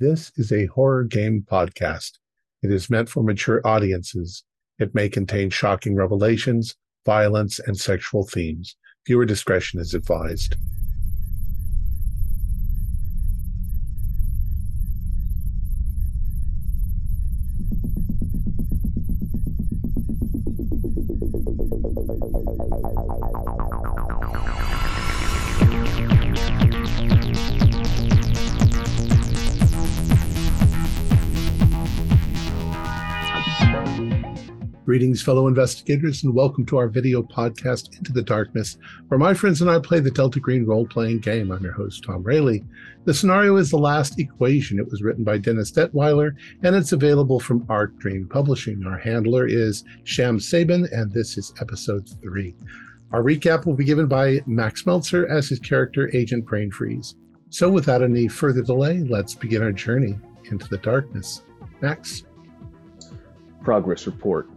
This is a horror game podcast. It is meant for mature audiences. It may contain shocking revelations, violence, and sexual themes. Viewer discretion is advised. Greetings, fellow investigators, and welcome to our video podcast, Into the Darkness, where my friends and I play the Delta Green role playing game. I'm your host, Tom Rayleigh. The scenario is The Last Equation. It was written by Dennis Detwiller, and it's available from Arc Dream Publishing. Our handler is Sham Sabin, and this is episode three. Our recap will be given by Max Meltzer as his character, Agent Brain Freeze. So, without any further delay, let's begin our journey into the darkness. Max. Progress report.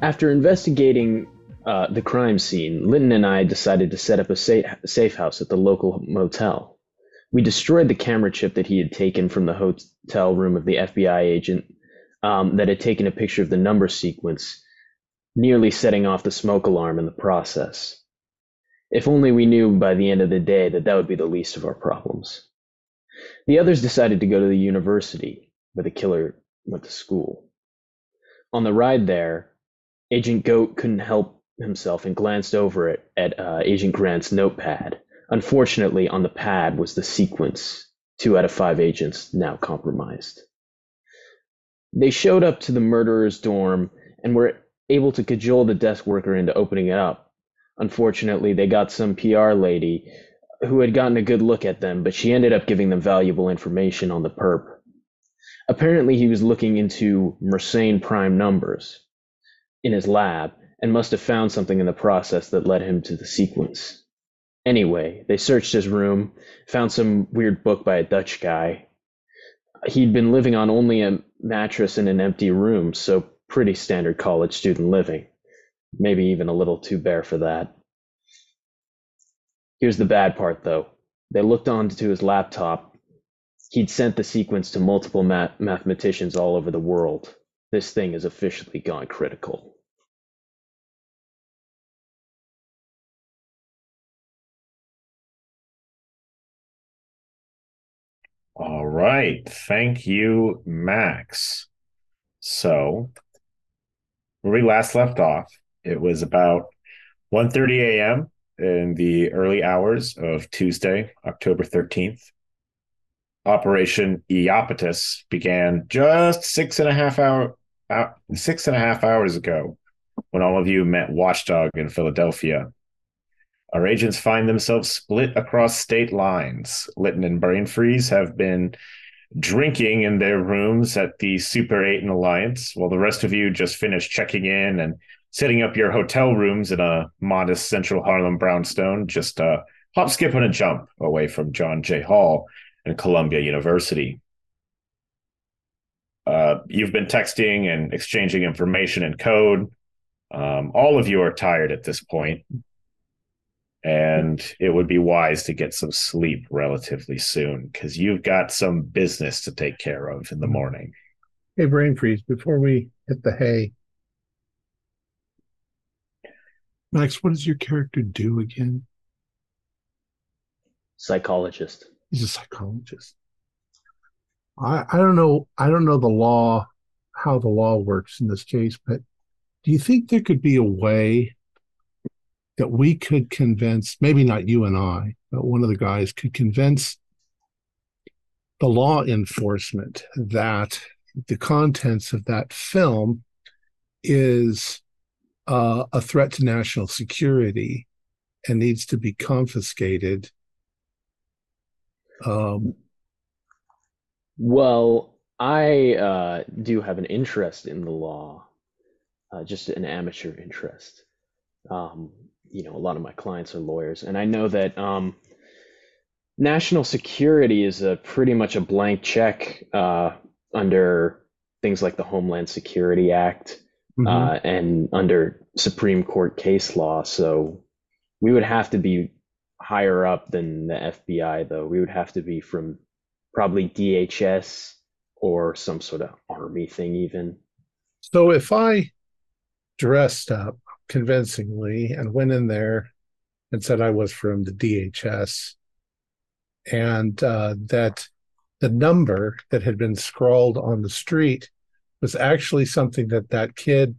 After investigating uh, the crime scene, Linton and I decided to set up a safe house at the local motel. We destroyed the camera chip that he had taken from the hotel room of the FBI agent um, that had taken a picture of the number sequence, nearly setting off the smoke alarm in the process. If only we knew by the end of the day that that would be the least of our problems. The others decided to go to the university where the killer went to school. On the ride there, Agent Goat couldn't help himself and glanced over it at uh, Agent Grant's notepad. Unfortunately, on the pad was the sequence two out of five agents now compromised. They showed up to the murderer's dorm and were able to cajole the desk worker into opening it up. Unfortunately, they got some PR lady who had gotten a good look at them, but she ended up giving them valuable information on the perp. Apparently, he was looking into Mersenne prime numbers in his lab and must have found something in the process that led him to the sequence. Anyway, they searched his room, found some weird book by a Dutch guy. He'd been living on only a mattress in an empty room, so pretty standard college student living. Maybe even a little too bare for that. Here's the bad part, though. They looked onto his laptop. He'd sent the sequence to multiple mathematicians all over the world. This thing has officially gone critical. All right. Thank you, Max. So, where we last left off, it was about 1.30 a.m. in the early hours of Tuesday, October 13th. Operation Iapetus began just six and a half hour uh, six and a half hours ago when all of you met Watchdog in Philadelphia. Our agents find themselves split across state lines. Litton and Brainfreeze have been drinking in their rooms at the Super 8 and Alliance, while the rest of you just finished checking in and setting up your hotel rooms in a modest central Harlem brownstone, just a hop, skip, and a jump away from John Jay Hall and Columbia University. Uh, you've been texting and exchanging information and code. Um, all of you are tired at this point, and it would be wise to get some sleep relatively soon because you've got some business to take care of in the morning. Hey, brain freeze! Before we hit the hay, Max, what does your character do again? Psychologist. He's a psychologist. I, I don't know I don't know the law how the law works in this case, but do you think there could be a way that we could convince maybe not you and I, but one of the guys could convince the law enforcement that the contents of that film is uh, a threat to national security and needs to be confiscated um, well, I uh, do have an interest in the law, uh, just an amateur interest. Um, you know, a lot of my clients are lawyers, and I know that um, national security is a pretty much a blank check uh, under things like the Homeland Security Act mm-hmm. Uh, and under Supreme Court case law. So we would have to be higher up than the FBI, though. We would have to be from probably DHS or some sort of army thing, even. So if I dressed up convincingly and went in there and said I was from the DHS and uh, that the number that had been scrawled on the street was actually something that that kid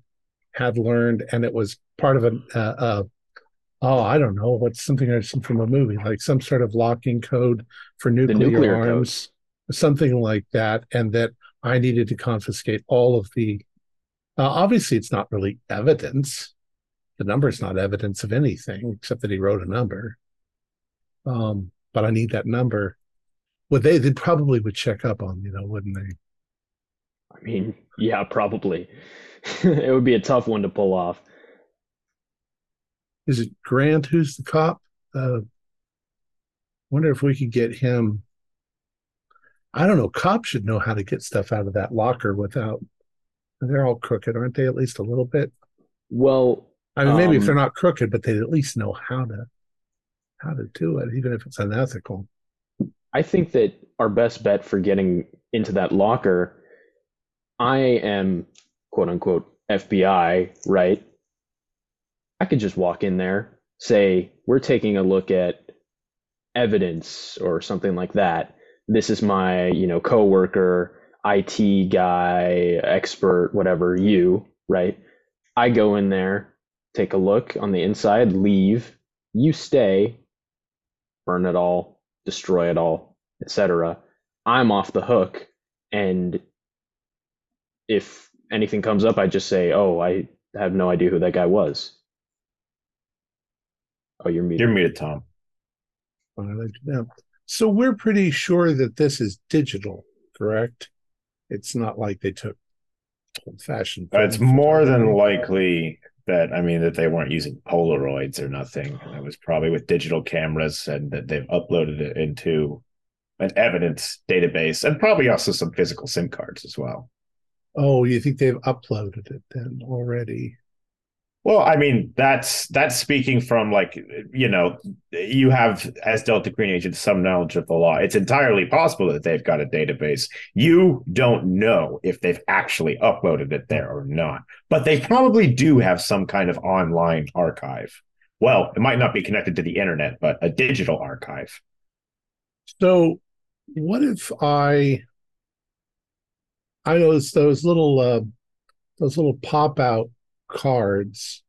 had learned and it was part of a, uh, uh, oh i don't know. What's something from a movie like some sort of locking code for nuclear, nuclear arms code. something like that and that i needed to confiscate all of the uh, obviously it's not really evidence. The number is not evidence of anything except that he wrote a number. Um, but i need that number. Well they they probably would check up on you know wouldn't they? I mean yeah probably. It would be a tough one to pull off is it grant who's the cop? Uh wonder if we could get him. I don't know. Cops should know how to get stuff out of that locker without they're all crooked aren't they at least a little bit? Well i mean maybe um, if they're not crooked but they at least know how to how to do it even if it's unethical. I think that our best bet for getting into that locker, I am quote unquote FBI, right? I could just walk in there, say, we're taking a look at evidence or something like that. This is my, you know, coworker, IT guy, expert, whatever, you, right? I go in there, take a look on the inside, leave, you stay, burn it all, destroy it all, etc. I'm off the hook, and if anything comes up, I just say, "Oh, I have no idea who that guy was." Oh, you're muted. You're muted, Tom. So we're pretty sure that this is digital, correct? It's not like they took old fashioned. Uh, it's more than likely that I mean that they weren't using Polaroids or nothing. It was probably with digital cameras and that they've uploaded it into an evidence database and probably also some physical SIM cards as well. Oh, you think they've uploaded it then already? Well, I mean, that's that's speaking from like you know, you have as Delta Green agent some knowledge of the law. It's entirely possible that they've got a database. You don't know if they've actually uploaded it there or not, but they probably do have some kind of online archive. Well, it might not be connected to the internet, but a digital archive. So, what if I I know those little uh, those little pop out cards,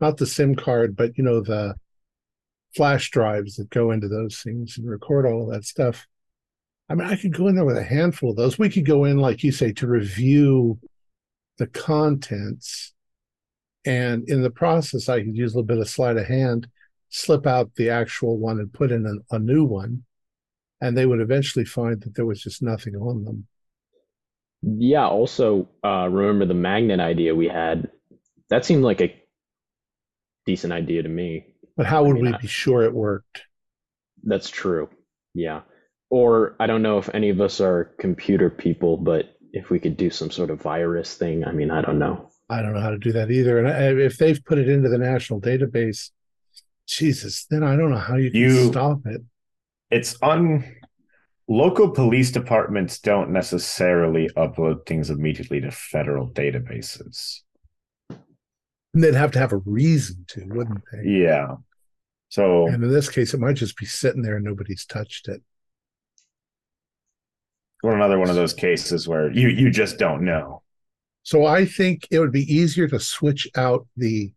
not the SIM card, but you know the flash drives that go into those things and record all of that stuff. I mean, I could go in there with a handful of those. We could go in, like you say, to review the contents. And in the process, I could use a little bit of sleight of hand, slip out the actual one and put in a, a new one. And they would eventually find that there was just nothing on them. Yeah. Also, uh, remember the magnet idea we had that seemed like a decent idea to me. But how would I mean, we be sure it worked? That's true. Yeah. Or I don't know if any of us are computer people, but if we could do some sort of virus thing, I mean, I don't know. I don't know how to do that either. And uh, if they've put it into the national database, Jesus, then I don't know how you can you, stop it. It's un local police departments don't necessarily upload things immediately to federal databases. And they'd have to have a reason to, wouldn't they? Yeah. So, and in this case, it might just be sitting there and nobody's touched it. Or another one of those cases where you you just don't know. So I think it would be easier to switch out the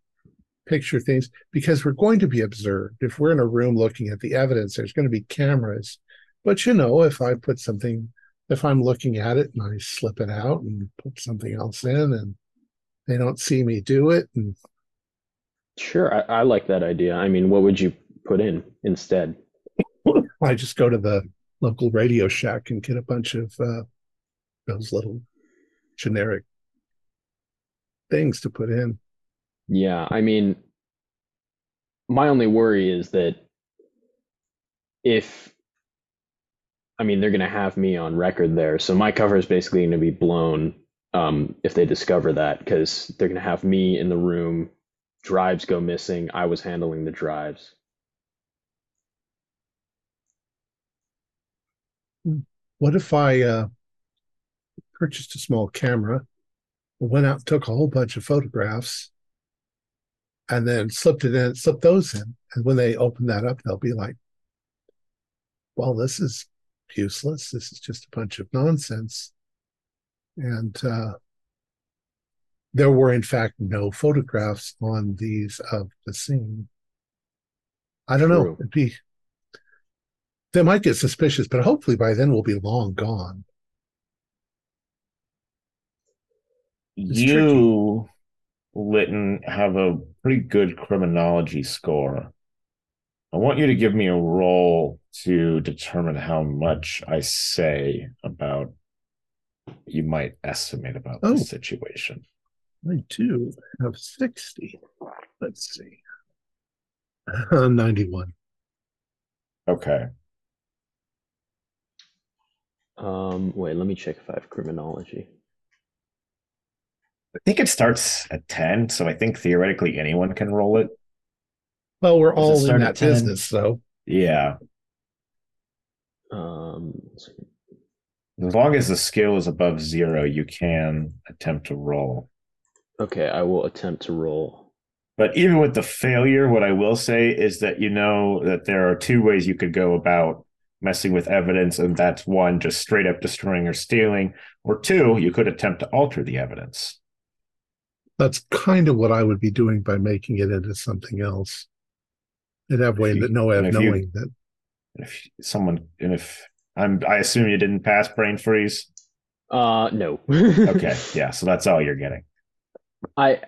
picture things because we're going to be observed. If we're in a room looking at the evidence, there's going to be cameras. But you know, if I put something, if I'm looking at it and I slip it out and put something else in and they don't see me do it and sure I, I like that idea. I mean what would you put in instead? I just go to the local radio shack and get a bunch of uh, those little generic things to put in. Yeah i mean my only worry is that if i mean they're going to have me on record there so my cover is basically going to be blown um, if they discover that because they're going to have me in the room drives go missing i was handling the drives what if I uh, purchased a small camera, went out took a whole bunch of photographs, and then slipped it in, slipped those in, and when they open that up, they'll be like, "Well, this is useless. This is just a bunch of nonsense." And uh, there were, in fact, no photographs on these of the scene. I don't know. It'd be they might get suspicious, but hopefully by then we'll be long gone. It's you, Litton, have a pretty good criminology score. I want you to give me a roll to determine how much I say about you might estimate about Oh. this situation. I do have 60. Let's see. Uh, 91. Okay. Um, wait, let me check if I have criminology. I think it starts at 10, so I think theoretically anyone can roll it. Well, we're all in that at 10? business, so Yeah. Um, so- As long as the skill is above zero, you can attempt to roll. okay, I will attempt to roll. But even with the failure, what I will say is that you know that there are two ways you could go about messing with evidence, and that's one, just straight up destroying or stealing, or two, you could attempt to alter the evidence. that's kind of what I would be doing by making it into something else. In that way If you- that no way of and if you- knowing that. If someone, and if I'm, I assume you didn't pass brain freeze. Uh, no. Okay, yeah, so that's all you're getting. I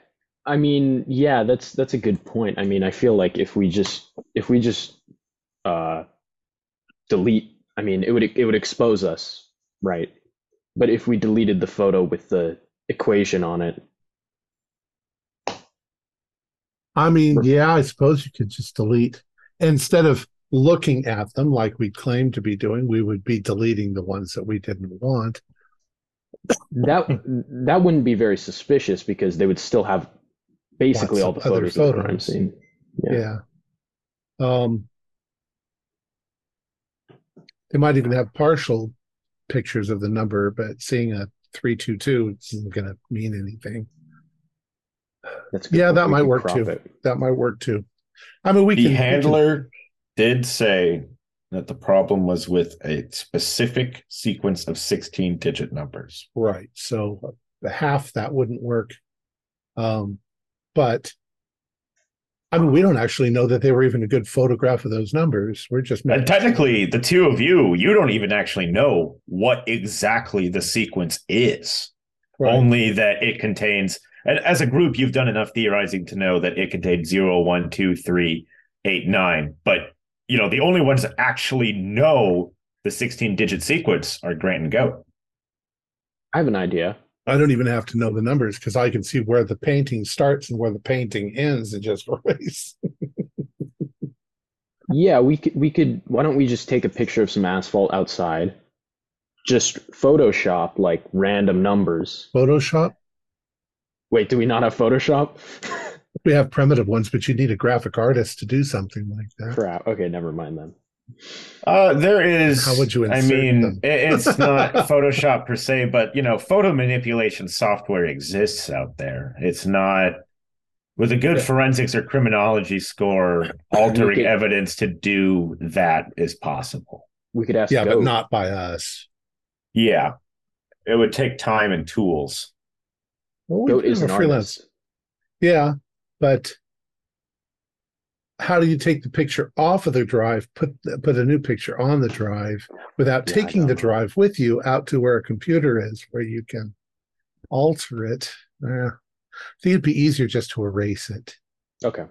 I mean, yeah, that's that's a good point. I mean, I feel like if we just if we just uh delete, I mean, it would it would expose us, right? But if we deleted the photo with the equation on it, I mean, yeah, I suppose you could just delete instead of looking at them like we claim to be doing, we would be deleting the ones that we didn't want. that that wouldn't be very suspicious because they would still have basically all the of other photos of the crime scene. Yeah. Yeah. Um, they might even have partial pictures of the number, but seeing a 322 isn't going to mean anything. That's good Yeah, point. that We might work too. it. That might work too. I mean, we the can. we can- handler did say that the problem was with a specific sequence of 16 digit numbers. right. So the half that wouldn't work. Um, but I mean, we don't actually know that they were even a good photograph of those numbers. We're just And technically, the two of you, you don't even actually know what exactly the sequence is. Right. Only that it contains, and as a group, you've done enough theorizing to know that it contains 0, 1, 2, 3, 8, 9. But, you know, the only ones that actually know the 16 digit sequence are Grant and Goat. I have an idea. I don't even have to know the numbers because I can see where the painting starts and where the painting ends and just erase. Yeah, we could we could why don't we just take a picture of some asphalt outside? Just Photoshop like random numbers. Photoshop. Wait, do we not have Photoshop? We have primitive ones, but you need a graphic artist to do something like that. Crap. Okay, never mind then. Uh, there is. How would you I mean, them? it's not Photoshop per se, but you know, photo manipulation software exists out there. It's not with a good Yeah. forensics or criminology score. Altering could- evidence to do that is possible. We could ask Yeah, but not by us. Yeah, it would take time and tools. Well, we Goat do is a freelance. artist. Yeah, but how do you take the picture off of the drive, put put a new picture on the drive without Yeah, taking the drive with you out to where a computer is, where you can alter it? I think it'd be easier just to erase it. Okay.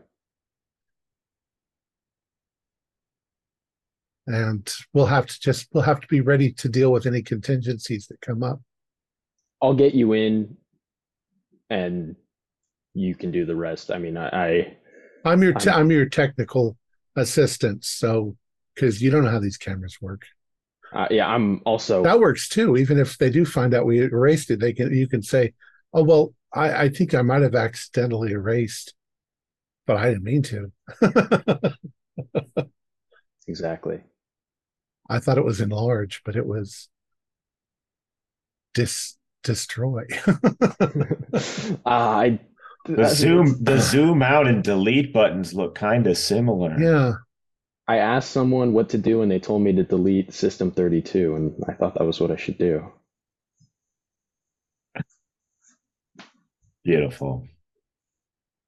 and we'll have to just we'll have to be ready to deal with any contingencies that come up I'll get you in and you can do the rest. I mean, I, I i'm your te- I'm- i'm your technical assistant so because you don't know how these cameras work uh, yeah, I'm also that works too even if they do find out we erased it they can you can say oh well i i think i might have accidentally erased but i didn't mean to exactly. i thought it was enlarged but it was dis destroy. uh, I the zoom the zoom out and delete buttons look kind of similar. yeah. I asked someone what to do, and they told me to delete System 32, and I thought that was what I should do. Beautiful.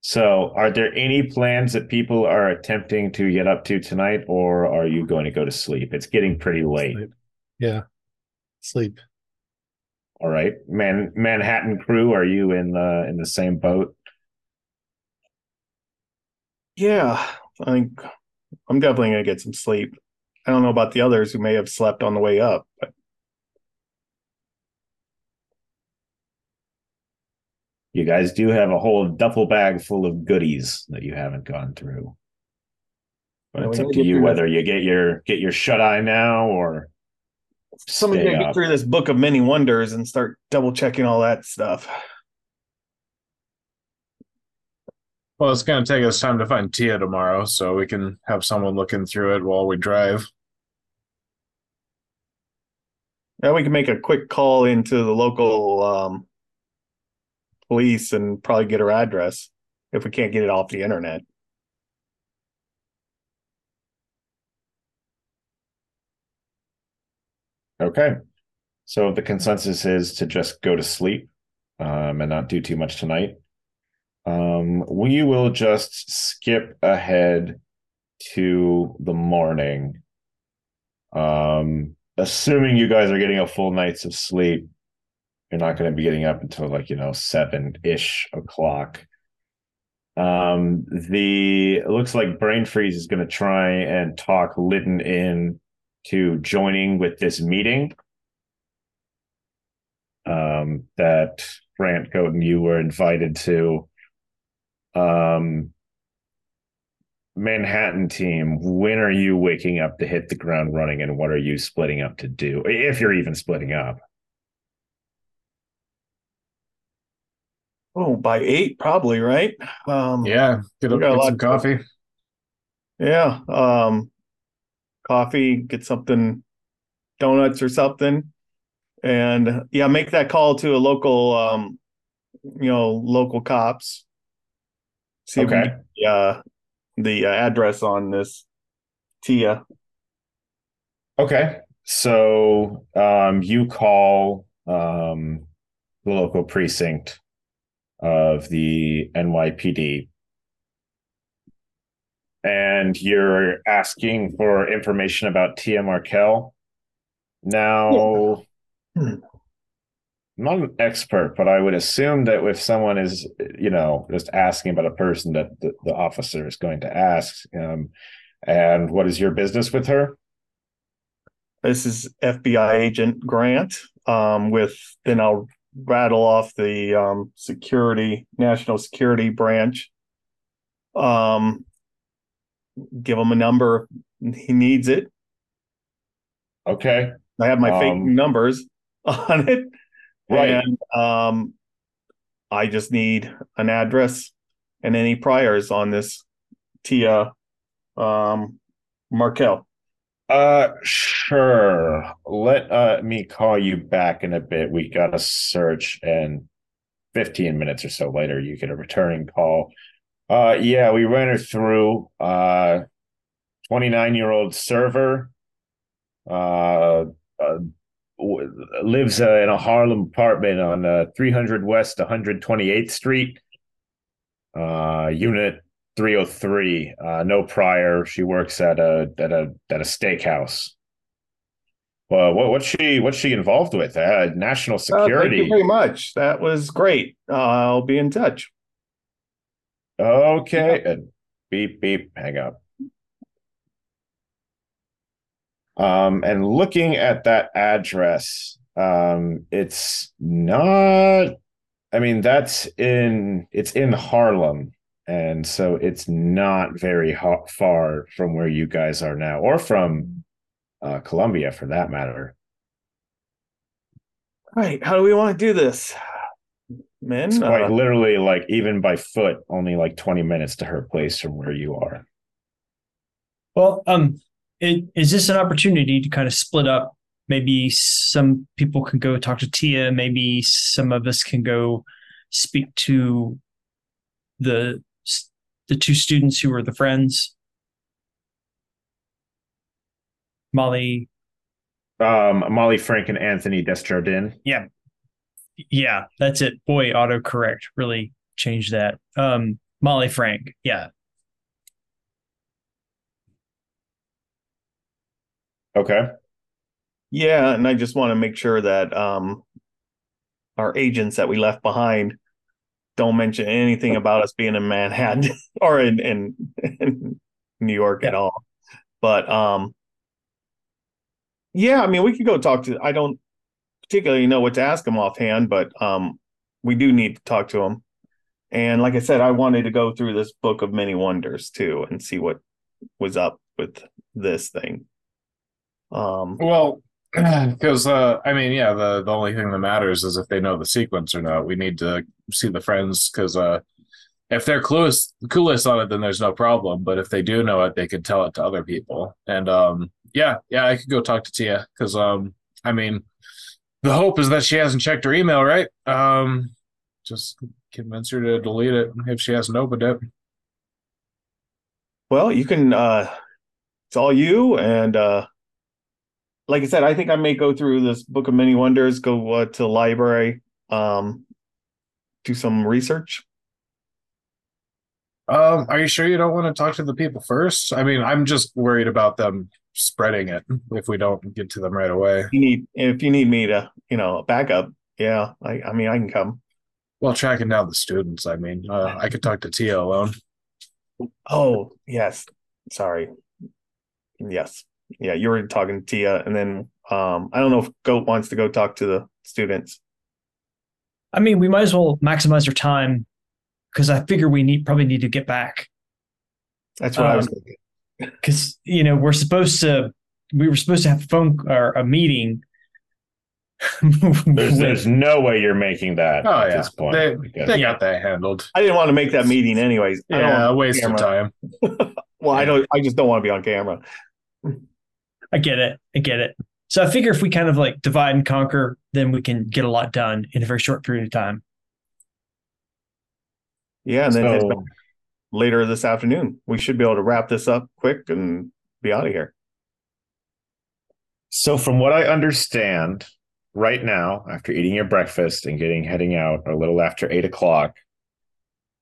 So, are there any plans that people are attempting to get up to tonight, or are you going to go to sleep? It's getting pretty late. Sleep. Yeah. Sleep. All right, Man Manhattan crew, are you in the in the same boat? Yeah, I think I'm definitely gonna get some sleep. I don't know about the others who may have slept on the way up, but You guys do have a whole duffel bag full of goodies that you haven't gone through. But it's up to to you whether you get your get your shut eye now or somebody stay gonna up. get through this book of many wonders and start double checking all that stuff. Well, it's going to take us time to find Tia tomorrow, so we can have someone looking through it while we drive. Now we can make a quick call into the local um, police and probably get her address if we can't get it off the internet. Okay. So the consensus is to just go to sleep um, and not do too much tonight. Um, we will just skip ahead to the morning. Um, assuming you guys are getting a full night's of sleep, you're not going to be getting up until like, you know, seven ish o'clock. Um, the looks like Brain Freeze is going to try and talk Lytton in to joining with this meeting um, that Grant and you were invited to. Um, Manhattan team, when are you waking up to hit the ground running, and what are you splitting up to do, if you're even splitting up? Oh, by eight, probably, right? Um, Yeah, get up, a get lot some to- coffee. Yeah. Um, coffee, get something, donuts or something. And yeah, make that call to a local, um, you know, local cops. See if Okay. can uh, the uh, address on this Tia. Okay. So um, you call um, the local precinct of the NYPD and you're asking for information about Tia Markel. Now, Hmm. I'm not an expert, but I would assume that if someone is, you know, just asking about a person that the, the officer is going to ask, um, and what is your business with her? This is FBI agent Grant. Um, with then I'll rattle off the um security, national security branch. Um, give him a number. He needs it. Okay. I have my fake Um, numbers on it. Right. And um, I just need an address and any priors on this Tia um, Markel. Uh, sure. Let uh me call you back in a bit. We got a search, and 15 minutes or so later, you get a returning call. Uh, yeah, we ran her through. Uh, 29 year old server. Uh, uh lives uh, in a Harlem apartment on uh, 300 West 128th Street. Uh, unit 303 uh no prior she works at a at a at a steakhouse well what what's she what's she involved with uh national Uh, thank you very much. That was great. I'll be in touch. okay and beep beep hang up um and looking at that address um it's not i mean that's in it's in harlem and so it's not very ho- far from where you guys are now or from uh columbia for that matter Right. How do we want to do this? Men, it's quite uh, literally like even by foot only like 20 minutes to her place from where you are Well, um, it, is this an opportunity to kind of split up maybe some people can go talk to Tia. Maybe some of us can go speak to the the two students who were the friends. Molly, Um, Molly Frank and Anthony Desjardins. yeah, yeah, that's it. Boy, autocorrect really changed that. Um, Molly Frank, yeah, Okay. Yeah, and I just want to make sure that um our agents that we left behind don't mention anything about us being in Manhattan or in in, in New York at all. But um yeah, I mean we could go talk to I don't particularly know what to ask them offhand, but um we do need to talk to them. And like I said, I wanted to go through this book of many wonders too and see what was up with this thing. Um Well, because uh, I mean, yeah, the the only thing that matters is if they know the sequence or not. We need to see the friends because uh, if they're clueless clueless on it, then there's no problem. But if they do know it, they could tell it to other people. And um, yeah, yeah, I could go talk to Tia because um, I mean, the hope is that she hasn't checked her email, right? Um, just convince her to delete it if she hasn't opened it. Well, you can uh it's all you and uh like I said, I think I may go through this book of many wonders, go uh, to the library, um do some research. Um, are you sure you don't want to talk to the people first? I mean, I'm just worried about them spreading it if we don't get to them right away. You need if you need me to, you know, back up. Yeah, I I mean I can come. Well, tracking down the students, I mean, uh, I could talk to Tia alone. Oh, yes. Sorry. Yes. Yeah, you were talking to Tia and then um I don't know if Goat wants to go talk to the students. I mean, we might as well maximize our time because I figure we need probably need to get back That's what I was Um, thinking. because you know we're supposed to we were supposed to have a phone or a meeting. There's there's no way you're making that Oh at yeah, this point. they Because- they got that handled. I didn't want to make that meeting anyways. Yeah, want a waste of time. Well, I don't. I just don't want to be on camera. I get it. I get it. So I figure if we kind of like divide and conquer, then we can get a lot done in a very short period of time. Yeah, and then So- later this afternoon, we should be able to wrap this up quick and be out of here. So, from what I understand, right now, after eating your breakfast and getting heading out a little after eight o'clock,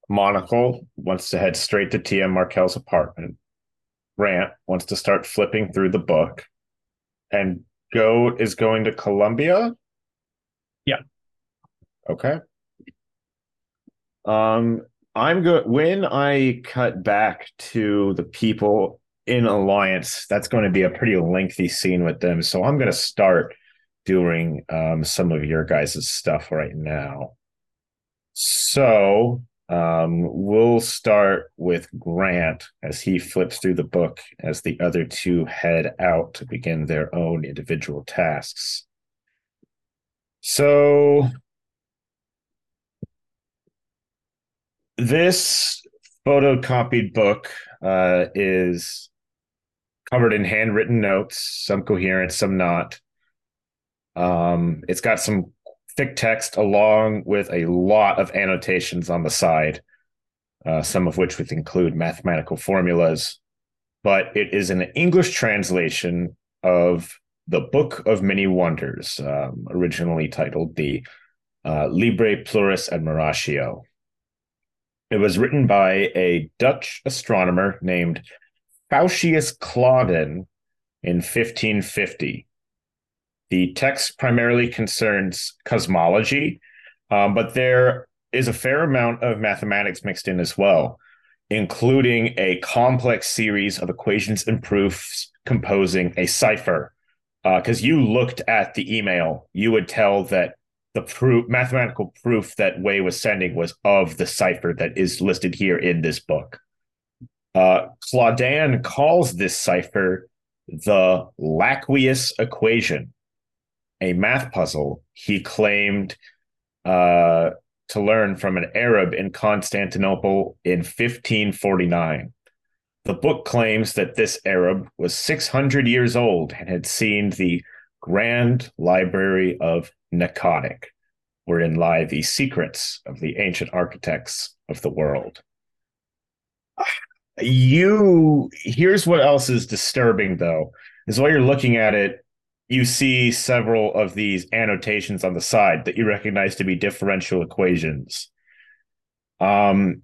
Monocle wants to head straight to T.M. Markel's apartment. Grant wants to start flipping through the book, and Goat is going to Columbia. Yeah. Okay. Um, I'm good. When I cut back to the people in Alliance, that's going to be a pretty lengthy scene with them. So I'm going to start doing um, some of your guys' stuff right now. So um, we'll start with Grant as he flips through the book as the other two head out to begin their own individual tasks. So this photocopied book uh, is covered in handwritten notes, some coherent, some not. Um, it's got some thick text along with a lot of annotations on the side, uh, some of which would include mathematical formulas. But it is an English translation of the Book of Many Wonders, um, originally titled the uh, Libre Pluris Admiratio. It was written by a Dutch astronomer named Faucius Claudin in 1550. The text primarily concerns cosmology, um, but there is a fair amount of mathematics mixed in as well, including a complex series of equations and proofs composing a cipher. Because you looked at the email, you would tell that the proof, mathematical proof that Wei was sending was of the cipher that is listed here in this book. Uh, Claudin calls this cipher the Laqueus equation, a math puzzle he claimed uh, to learn from an Arab in Constantinople in 1549. The book claims that this Arab was 600 years old and had seen the Grand Library of Nekhotic, wherein lie the secrets of the ancient architects of the world. You here's what else is disturbing though, is while you're looking at it, you see several of these annotations on the side that you recognize to be differential equations. Um,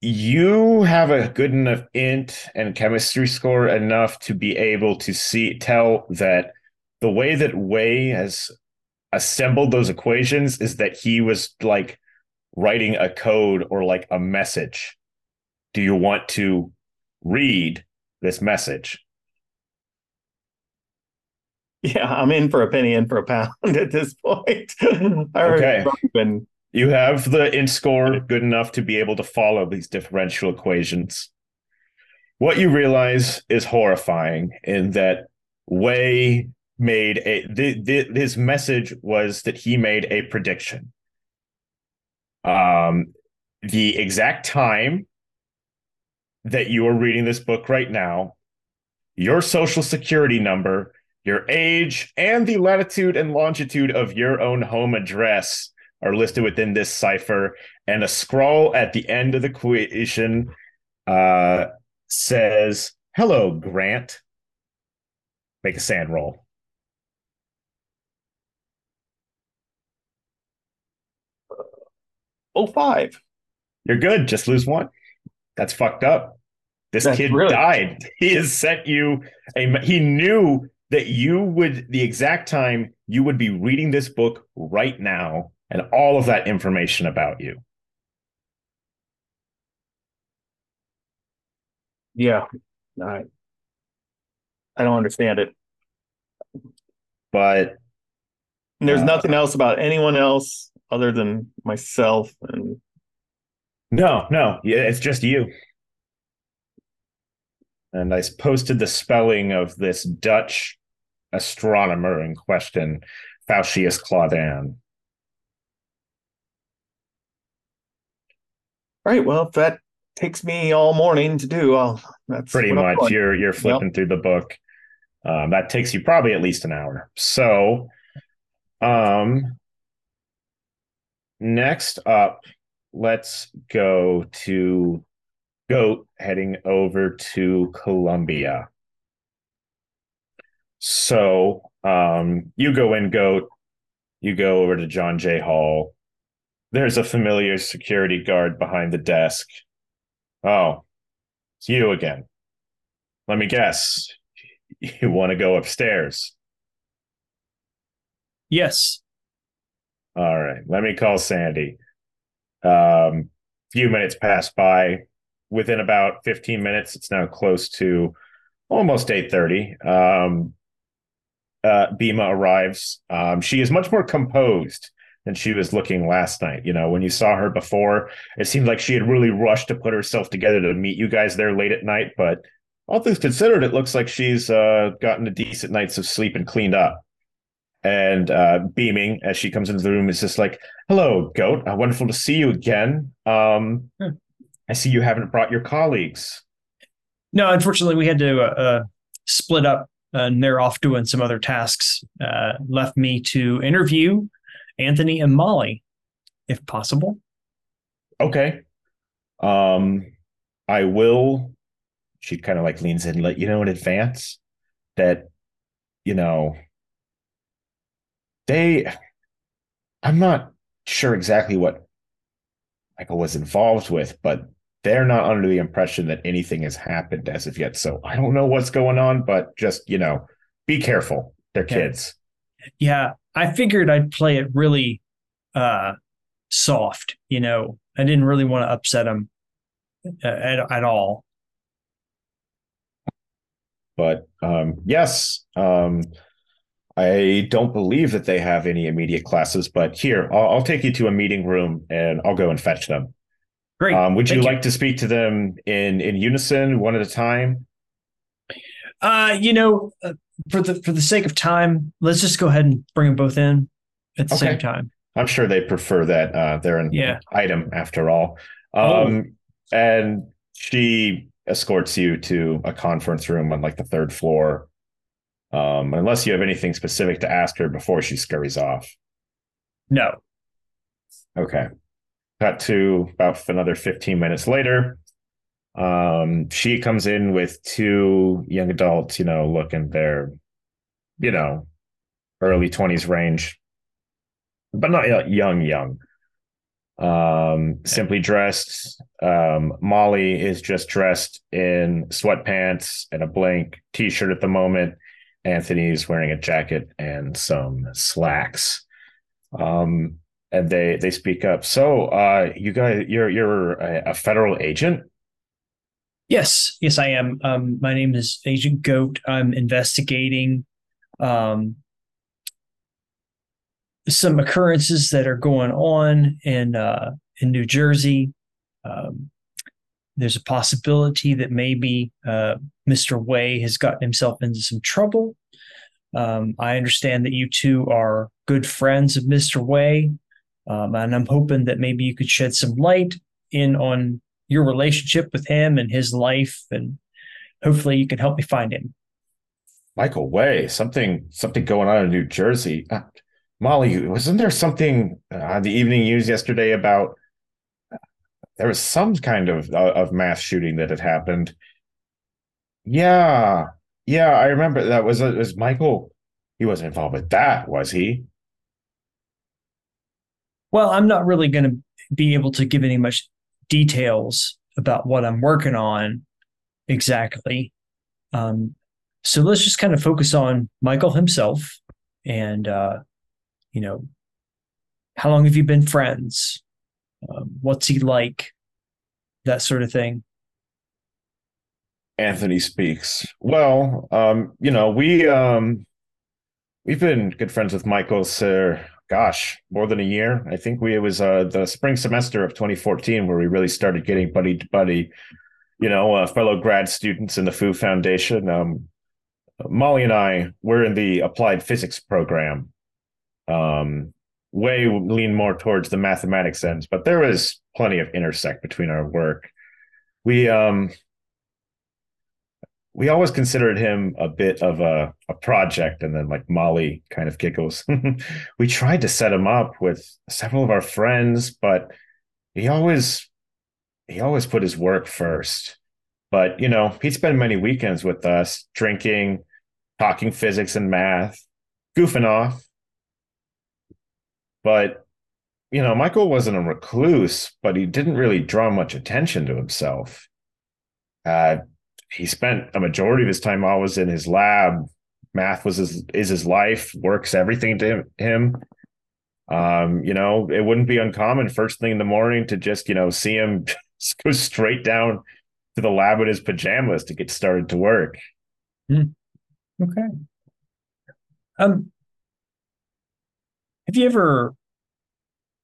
you have a good enough int and chemistry score enough to be able to see tell that the way that Wei has assembled those equations is that he was like writing a code or like a message. Do you want to read this message? Yeah, I'm in for a penny, in for a pound at this point. Okay. You have the int score good enough to be able to follow these differential equations. What you realize is horrifying in that Wei made a th- th- his message was that he made a prediction. Um, the exact time that you are reading this book right now, your social security number, your age, and the latitude and longitude of your own home address are listed within this cipher, and a scroll at the end of the equation uh, says, "Hello, Grant." Make a sand roll. oh five. You're good. Just lose one. That's fucked up. This That's kid really- died. He has sent you a. He knew that you would the exact time you would be reading this book right now, and all of that information about you. Yeah. I I don't understand it. But And there's Uh, nothing else about anyone else other than myself and No, no, yeah, it's just you. And I posted the spelling of this Dutch astronomer in question, Faucius Claudan. right. Well, if that takes me all morning to do, I'll that's Pretty much, you're you're flipping through the book. Um, that takes you probably at least an hour. So, um, next up, let's go to Goat heading over to Columbia. So, um, you go in, Goat. You go over to John Jay Hall. There's a familiar security guard behind the desk. Oh, it's you again. Let me guess. You want to go upstairs. Yes. All right. Let me call Sandy. Um, few minutes pass by. Within about 15 minutes, it's now close to almost 8:30. Um, uh, Bima arrives. Um, she is much more composed than she was looking last night. You know, when you saw her before, it seemed like she had really rushed to put herself together to meet you guys there late at night. But all things considered, it looks like she's uh, gotten a decent nights of sleep and cleaned up. And uh, beaming as she comes into the room is just like, "Hello, Goat. Uh, wonderful to see you again. Um, Hmm. I see you haven't brought your colleagues." No, unfortunately, we had to uh, uh, split up, and they're off doing some other tasks. Uh, left me to interview Anthony and Molly, if possible. Okay. Um, I will. She kind of like leans in, let you know in advance that, you know, they. I'm not sure exactly what Michael was involved with, but they're not under the impression that anything has happened as of yet. So I don't know what's going on, but just you know, be careful. They're Okay. kids. Yeah, I figured I'd play it really uh, soft. You know, I didn't really want to upset them uh, at, at all. But um, yes, um, I don't believe that they have any immediate classes. But here, I'll, I'll take you to a meeting room and I'll go and fetch them. Great. Um, would you Thank like to speak to them in in unison, one at a time? Uh, you know, uh, for the for the sake of time, let's just go ahead and bring them both in at the Okay. same time. I'm sure they prefer that. Uh, they're an Yeah. item after all. Oh. Um, And she escorts you to a conference room on like the third floor. Um, unless you have anything specific to ask her before she scurries off. No. Okay. Cut to about another 15 minutes later. Um, she comes in with two young adults, you know, looking their, you know, early 20s range, but not young, young. Um, simply dressed. Um, Molly is just dressed in sweatpants and a blank t shirt at the moment. Anthony's wearing a jacket and some slacks. Um, and they they speak up. So, uh, you guys, you're you're a, a federal agent. Yes, yes, I am. Um, my name is Agent Goat. I'm investigating um, some occurrences that are going on in uh, in New Jersey. Um, there's a possibility that maybe uh, Mr. Wei has gotten himself into some trouble. Um, I understand that you two are good friends of Mr. Wei, um, and I'm hoping that maybe you could shed some light in on your relationship with him and his life, and hopefully you can help me find him. Michael Wei, something something going on in New Jersey. Uh, Molly, wasn't there something on uh, the evening news yesterday about there was some kind of uh, of mass shooting that had happened? Yeah, yeah, I remember that was uh, was Michael. He wasn't involved with that, was he? Well, I'm not really going to be able to give any much details about what I'm working on exactly. Um, so let's just kind of focus on Michael himself and, uh, you know, how long have you been friends? Um, what's he like? That sort of thing. Anthony speaks. Well, um, you know, we um we've been good friends with Michael sir gosh, more than a year. I think we it was uh, the spring semester of 2014 where we really started getting buddy to buddy, you know, uh, fellow grad students in the Fu Foundation. Um, Molly and I we're in the applied physics program. Um, Wei lean more towards the mathematics ends, but there was plenty of intersect between our work. We um we always considered him a bit of a, a project and then like molly kind of giggles. We tried to set him up with several of our friends but he always he always put his work first. But you know he'd spend many weekends with us drinking talking physics and math goofing off. But you know michael wasn't a recluse but he didn't really draw much attention to himself. Uh, he spent a majority of his time always in his lab. Math was his is his life, works everything to him. Um, you know, it wouldn't be uncommon first thing in the morning to just, you know, see him go straight down to the lab in his pajamas to get started to work. Hmm. Okay. Um have you ever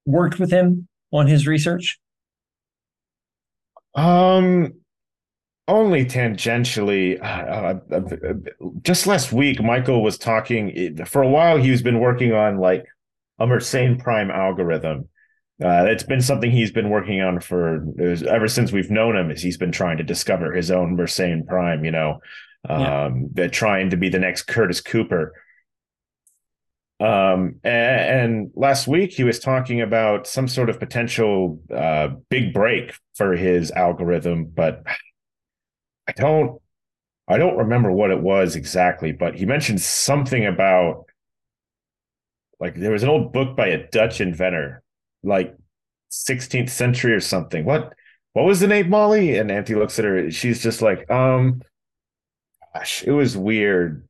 worked with him on his research? Um only tangentially. Uh, uh, uh, just last week, Michael was talking. For a while, he's been working on like a Mersenne prime algorithm. Uh, it's been something he's been working on for ever since we've known him. Is he's been trying to discover his own Mersenne prime. You know, um, yeah. trying to be the next Curtis Cooper. Um, and, and, last week he was talking about some sort of potential uh, big break for his algorithm, but I don't I don't remember what it was exactly, but he mentioned something about like there was an old book by a Dutch inventor, like 16th century or something. What what was the name, Molly? And Anthony looks at her. She's just like, um, gosh, it was weird.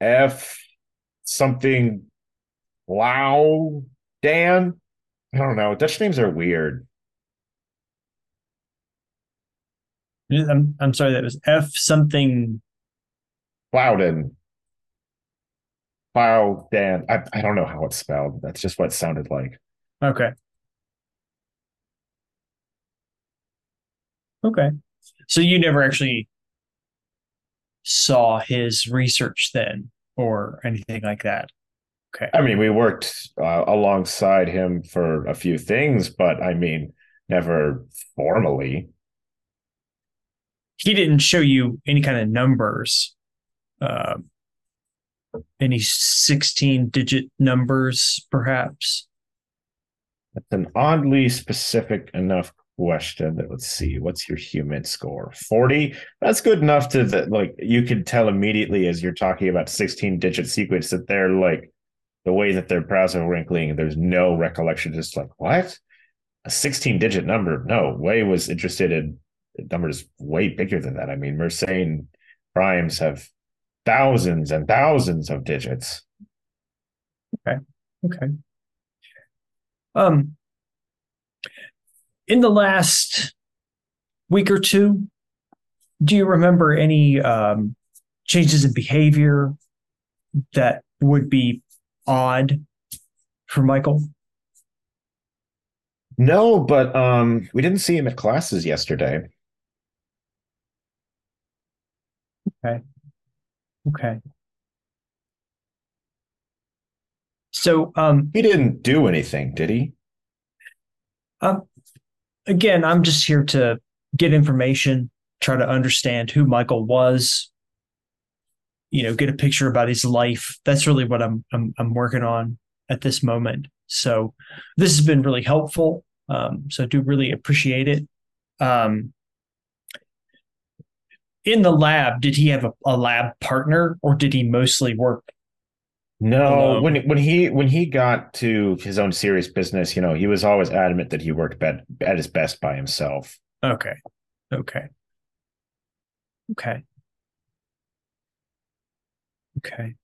F something Wow Dan. I don't know. Dutch names are weird. I'm I'm sorry, that was F something. Plowden. Plowden. I I don't know how it's spelled. That's just what it sounded like. Okay. Okay. So you never actually saw his research then or anything like that. Okay. I mean, we worked uh, alongside him for a few things, but I mean, never formally he didn't show you any kind of numbers uh, any 16 digit numbers, perhaps? That's an oddly specific enough question that let's see what's your human score? 40 that's good enough to that like you could tell immediately as you're talking about 16 digit sequence that they're like the way that their brows are wrinkling there's no recollection just like what? A 16 digit number? No Wei was interested in numbers way bigger than that i mean mersenne primes have thousands and thousands of digits okay okay um in the last week or two, do you remember any um, changes in behavior that would be odd for Michael? No, but um, we didn't see him at classes yesterday. Okay. Okay. So um, he didn't do anything, did he? Um, again, I'm just here to get information, try to understand who Michael was, you know, get a picture about his life. That's really what I'm I'm, I'm working on at this moment. So this has been really helpful. Um, so I do really appreciate it. Um, in the lab, did he have a, a lab partner or did he mostly work no, when when he when he got to his own serious business, you know, he was always adamant that he worked at, at his best by himself. Okay. Okay. Okay. Okay.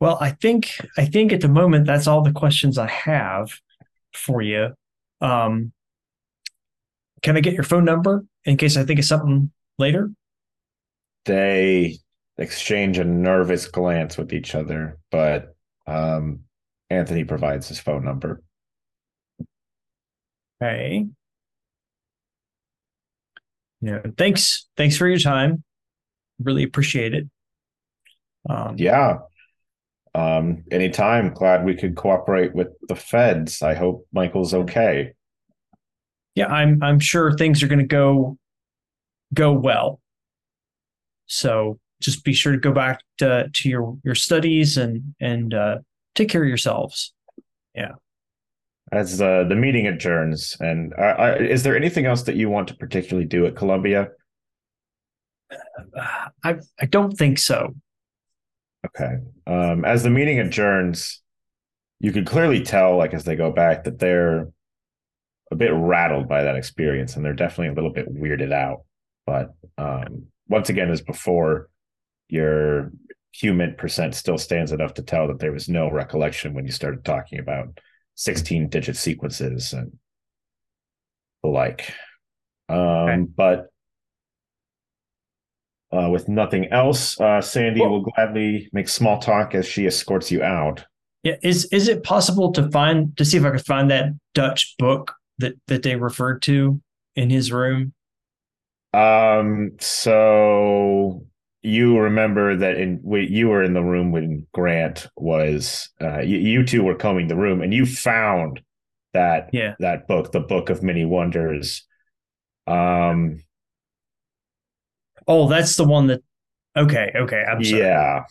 Well, I think I think at the moment that's all the questions I have for you. Um, can I get your phone number in case I think of something later? They exchange a nervous glance with each other, but um, Anthony provides his phone number. Okay. Yeah. Thanks. Thanks for your time. Really appreciate it. Um, yeah. Um, anytime. Glad we could cooperate with the feds. I hope Michael's okay. Yeah, I'm. I'm sure things are going to go go well. So just be sure to go back to, to your your studies and and uh, take care of yourselves. Yeah. As the the meeting adjourns, and uh, uh, is there anything else that you want to particularly do at Columbia? I I don't think so. Okay. Um, as the meeting adjourns, you could clearly tell, like as they go back, that they're a bit rattled by that experience, and they're definitely a little bit weirded out. But um, once again, as before, your human percent still stands enough to tell that there was no recollection when you started talking about 16 digit sequences and the like. Um, okay. But uh, with nothing else, uh, Sandy well, will gladly make small talk as she escorts you out. Yeah, is is it possible to find to see if I could find that Dutch book that that they referred to in his room? Um. So you remember that in you were in the room when Grant was uh, you, you, two were combing the room and you found that yeah. that book, the Book of Many Wonders. Um Oh, that's the one that okay, okay. I'm sorry. Yeah.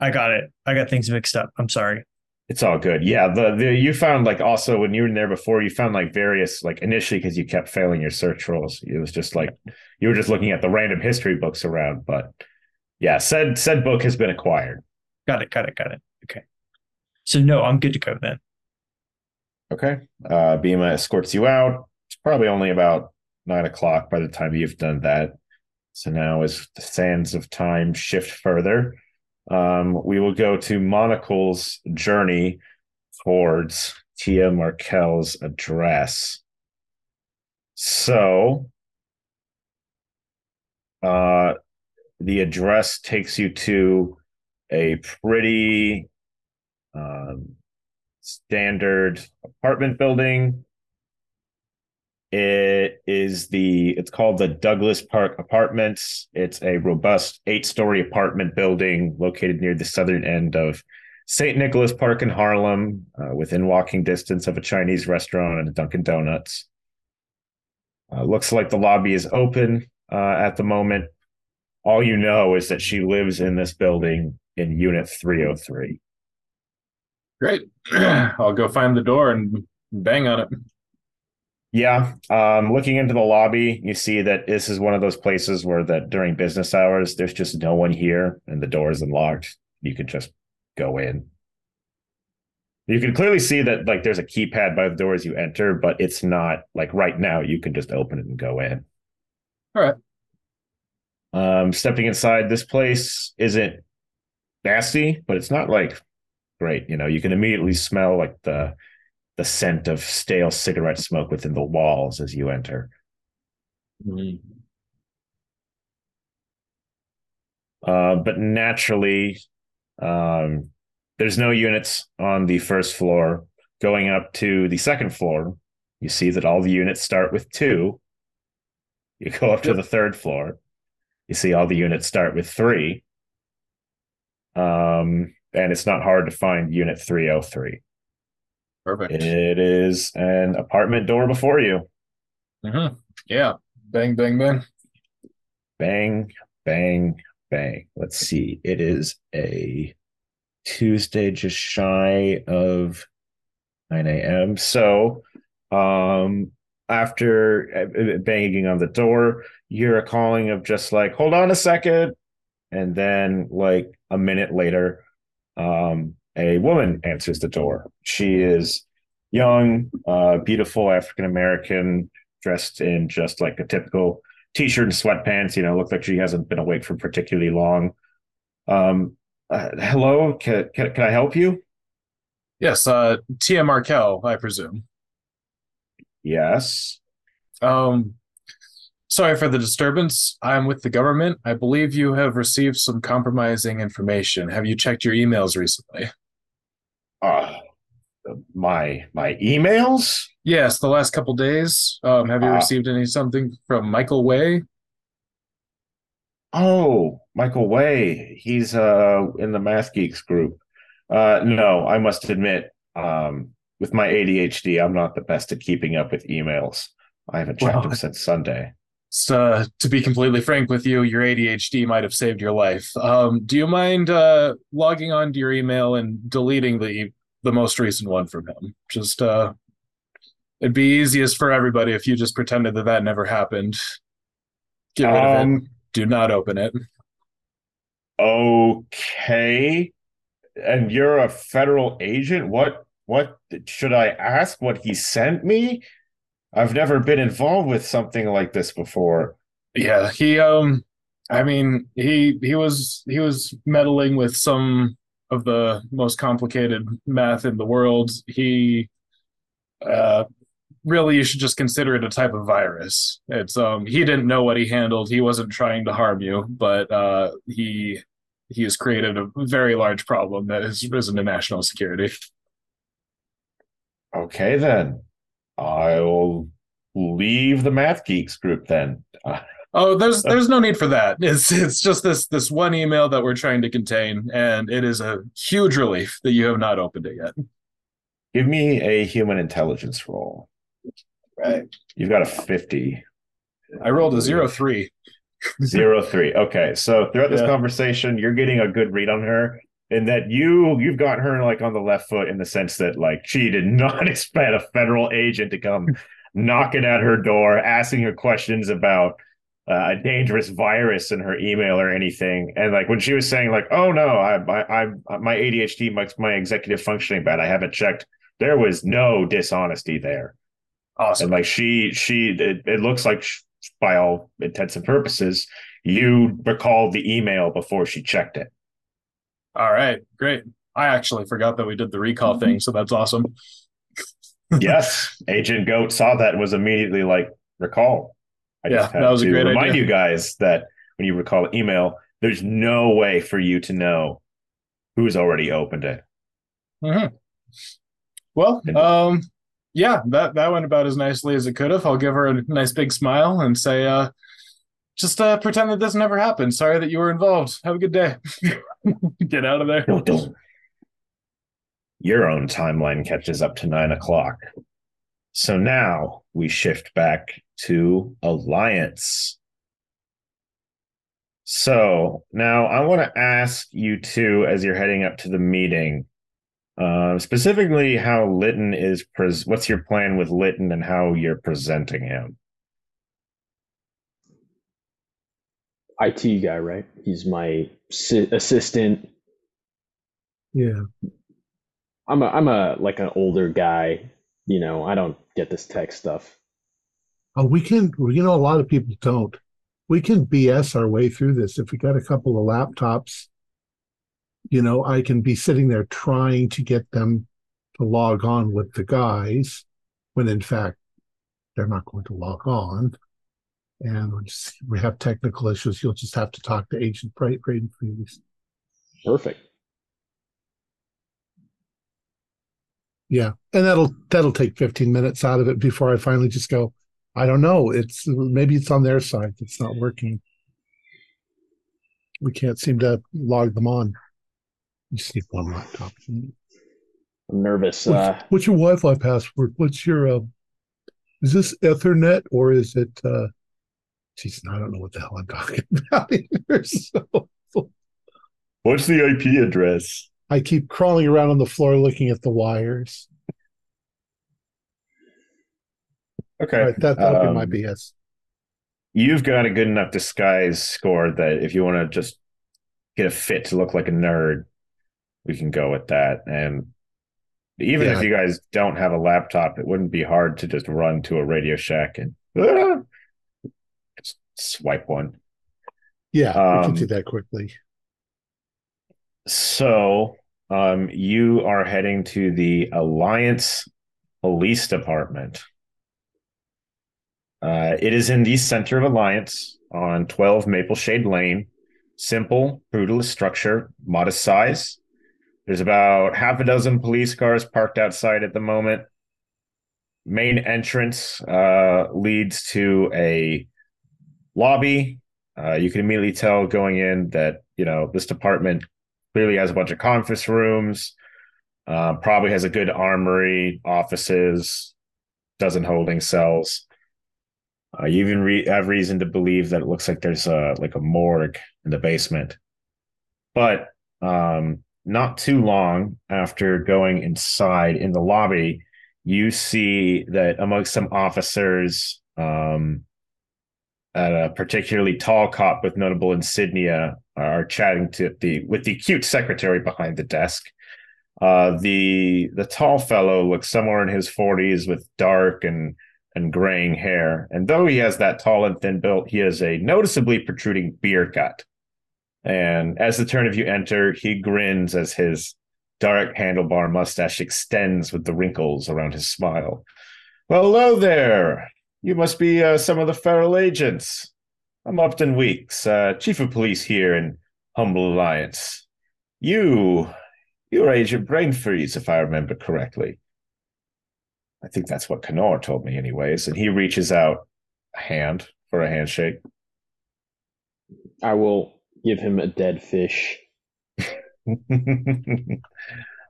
I got it. I got things mixed up. I'm sorry. It's all good. Yeah, the, the you found like also when you were in there before, you found like various like initially because you kept failing your search rolls. It was just like you were just looking at the random history books around, but yeah, said said book has been acquired. Got it. Got it. Got it. Okay. So no, I'm good to go then. Okay. Uh, Bima escorts you out. It's probably only about nine o'clock by the time you've done that. So now, as the sands of time shift further, um, we will go to Monocle's journey towards Tia Markel's address. So, uh, the address takes you to a pretty um, standard apartment building. It is the it's called the Douglas Park Apartments. It's a robust eight-story apartment building located near the southern end of St. Nicholas Park in Harlem, uh, within walking distance of a Chinese restaurant and a Dunkin' Donuts. Uh, looks like the lobby is open uh, at the moment. all you know is that she lives in this building in unit 303. Great. I'll go find the door and bang on it. Yeah. Um, looking into the lobby, you see that this is one of those places where that during business hours, there's just no one here and the door is unlocked. You can just go in. You can clearly see that like there's a keypad by the door as you enter, but it's not like right now you can just open it and go in. All right. Um, stepping inside this place isn't nasty, but it's not like great. You know, you can immediately smell like the the scent of stale cigarette smoke within the walls as you enter. Uh, but naturally, um, there's no units on the first floor. Going up to the second floor, you see that all the units start with two. You go up to the third floor, you see all the units start with three. Um, and it's not hard to find unit 303. Perfect. It is an apartment door before you. Mhm. Yeah. Bang, bang, bang. Bang, bang, bang. Let's see. It is a Tuesday just shy of 9 a.m. So, um, after uh, banging on the door, you're a calling of just like, hold on a second. And then, like, a minute later, um, a woman answers the door. She is young, uh, beautiful African American, dressed in just like a typical t-shirt and sweatpants. You know, looks like she hasn't been awake for particularly long. Um, uh, hello, can, can can I help you? Yes, uh Tia Markel, I presume. Yes. Um sorry for the disturbance. I'm with the government. I believe you have received some compromising information. Have you checked your emails recently? Uh, my my emails. Yes, the last couple days. Um, have you Uh, received any something from Michael Wei? Oh, Michael Wei. He's uh in the Math Geeks group. Uh no, I must admit, um, with my ADHD, I'm not the best at keeping up with emails. I haven't checked Well- them since Sunday. So, uh, to be completely frank with you, your ADHD might have saved your life. Um, do you mind uh, logging on to your email and deleting the the most recent one from him? Just uh, it'd be easiest for everybody if you just pretended that that never happened. Get rid of it. Um, Do not open it. okay. And you're a federal agent? What what should I ask what he sent me? I've never been involved with something like this before. Yeah, he um I mean, he he was he was meddling with some of the most complicated math in the world. He uh really you should just consider it a type of virus. It's um he didn't know what he handled. He wasn't trying to harm you, but uh he he has created a very large problem that has risen to national security. Okay, then. I'll leave the Math Geeks group then. Oh, there's there's no need for that. It's it's just this this one email that we're trying to contain, and it is a huge relief that you have not opened it yet. give me a human intelligence roll. Right. You've got a 50. I rolled a zero three. Zero three. Okay. So throughout this Yeah. conversation, you're getting a good read on her. In that you you've got her like on the left foot in the sense that like she did not expect a federal agent to come knocking at her door, asking her questions about uh, a dangerous virus in her email or anything. And like when she was saying like, "Oh no, I I I my ADHD makes my executive functioning bad. I haven't checked." There was no dishonesty there. Awesome. and like she she it, it looks like sh by all intents and purposes you recalled the email before she checked it All right, great. I actually forgot that we did the recall thing, so that's awesome. yes agent goat saw that and was immediately like recall i Yeah, just had that was a to great remind idea. you guys that when you recall email there's no way for you to know who's already opened it Mhm. Well, um, yeah, that that went about as nicely as it could have. I'll give her a nice big smile and say, uh, just uh, pretend that this never happened. Sorry that you were involved. Have a good day. Get out of there. No, don't. Your own timeline catches up to nine o'clock. So now we shift back to Alliance. So now I want to ask you two, as you're heading up to the meeting, uh, specifically how Litton is. Pres- what's your plan with Litton and how you're presenting him? IT guy, right? He's my si- assistant. Yeah. I'm a I'm a like an older guy. You know, I don't get this tech stuff. Oh, we can, you know, a lot of people don't. We can BS our way through this. If we got a couple of laptops, you know, I can be sitting there trying to get them to log on with the guys when in fact they're not going to log on. And we just we have technical issues. You'll just have to talk to Agent Braden please. Perfect. Yeah, and that'll that'll take 15 minutes out of it before I finally just go. I don't know. It's maybe it's on their side that's not working. We can't seem to log them on. You just need one laptop. I'm nervous. What's, Uh, what's your Wi-Fi password? What's your uh, is this Ethernet or is it uh geez, I don't know what the hell I'm talking about here. So What's the IP address? I keep crawling around on the floor looking at the wires. Okay, right, that, that'll be my Um, BS. you've got a good enough disguise score that if you want to just get a fit to look like a nerd, we can go with that. And even Yeah. if you guys don't have a laptop, it wouldn't be hard to just run to a Radio Shack and ah, swipe one. Yeah, we um, can do that quickly. So, um, you are heading to the Alliance Police Department. Uh, it is in the center of Alliance on 12 Maple Shade Lane. Simple, brutalist structure, modest size. There's about half a dozen police cars parked outside at the moment. Main entrance uh, leads to a lobby. Uh, you can immediately tell going in that you know this department clearly has a bunch of conference rooms. Uh, probably has a good armory, offices, dozen holding cells. Uh, you even re- have reason to believe that it looks like there's a like a morgue in the basement. But um, not too long after going inside in the lobby, you see that amongst some officers, um, a particularly tall cop with notable insignia are chatting to the with the cute secretary behind the desk. Uh, the the tall fellow looks somewhere in his forties with dark and and graying hair, and though he has that tall and thin built, he has a noticeably protruding beer cut. And as the turn of you enter, he grins as his dark handlebar mustache extends with the wrinkles around his smile. Well, hello there. You must be uh, some of the federal agents. I'm Upton Weeks, uh, chief of police here in Humble Alliance. You, you're Agent Brainfreeze, if I remember correctly. I think that's what Kenor told me, anyways. And he reaches out a hand for a handshake. I will give him a dead fish.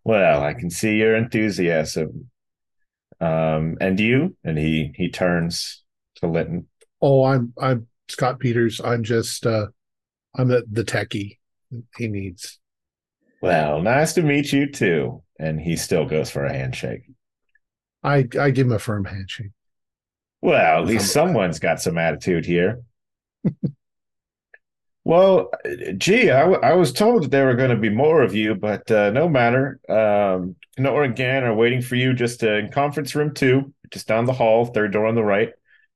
well, I can see your enthusiasm. Um, and you? And he he turns to Linton. Oh, I'm I'm Scott Peters. I'm just uh I'm the, the techie he needs. Well, nice to meet you too. And he still goes for a handshake. I I give him a firm handshake. Well, at least Some- someone's got some attitude here. well, gee, I, w- I was told that there were going to be more of you, but uh, no matter. Um, Nora and Gan are waiting for you just uh, in conference room two, just down the hall, third door on the right.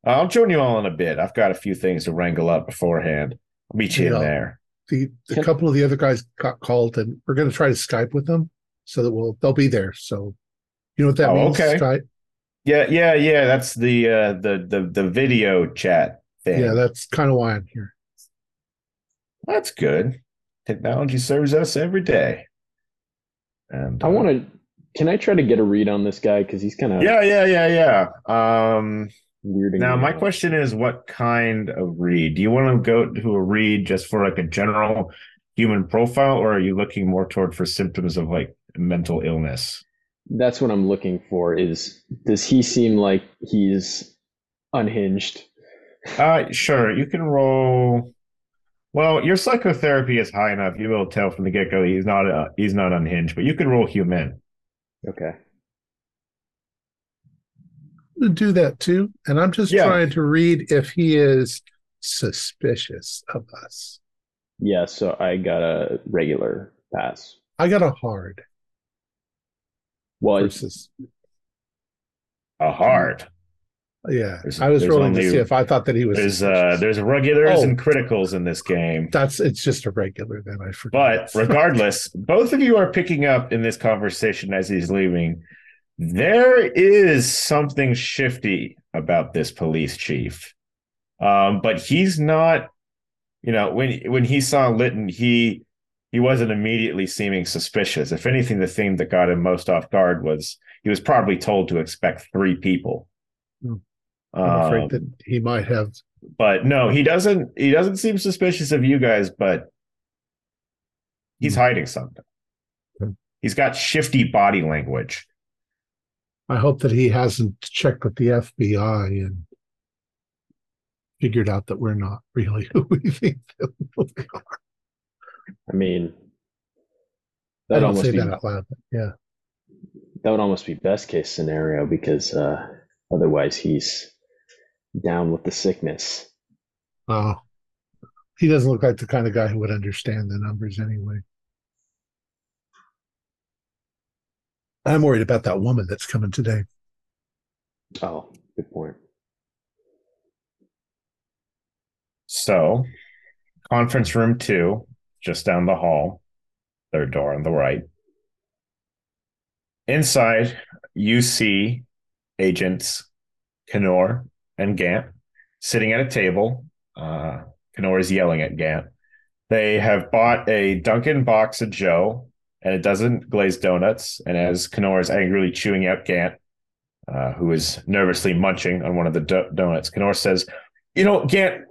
Uh, I'll join you all in a bit. I've got a few things to wrangle up beforehand. I'll meet you Yeah. in there. The a Can- couple of the other guys got called and we're gonna try to Skype with them so that we'll they'll be there. So you know what that Oh, means? okay. Skype? Yeah, yeah, yeah. That's the uh, the the the video chat thing. Yeah, that's kind of why I'm here. That's good. Technology serves us every day. And I uh, want to. Can I try to get a read on this guy because he's kind of Yeah, yeah, yeah, yeah. Um, now my out. question is, what kind of read? Do you want to go to a read just for like a general human profile, or are you looking more toward for symptoms of like mental illness? That's what I'm looking for. Is does he seem like he's unhinged? Uh, sure. You can roll. Well, your psychotherapy is high enough. You will tell from the get go he's not uh, he's not unhinged, but you can roll human. Okay. Do that too, and I'm just Yeah. trying to read if he is suspicious of us. Yeah, so I got a regular pass. I got a hard Well, versus. A hard. Yeah, There's- I was rolling only- to see if I thought that he was. There's uh there's regulars Oh. and criticals in this game. That's it's just a regular. Then I But regardless, both of you are picking up in this conversation as he's leaving. There is something shifty about this police chief. Um, but he's not, you know, when when he saw Litton, he he wasn't immediately seeming suspicious. If anything, the thing that got him most off guard was he was probably told to expect three people. Hmm. I'm afraid Um, that he might have. but no, he doesn't. He doesn't seem suspicious of you guys, but he's Hmm. hiding something. Okay. He's got shifty body language. I hope that he hasn't checked with the FBI and figured out that we're not really who we think that we are. I mean, I that don't almost say be that out loud. But yeah, that would almost be best case scenario because uh, otherwise he's down with the sickness. oh, he doesn't look like the kind of guy who would understand the numbers anyway. I'm worried about that woman that's coming today. Oh, good point. So, conference room two, just down the hall, third door on the right. Inside, you see agents Kenor and Gant sitting at a table. Uh, Kenor is yelling at Gant. They have bought a Dunkin' box of Joe and a dozen glazed donuts. And as Kenor is angrily chewing out Gant, uh, who is nervously munching on one of the do- donuts, Kenor says, You know, Gant,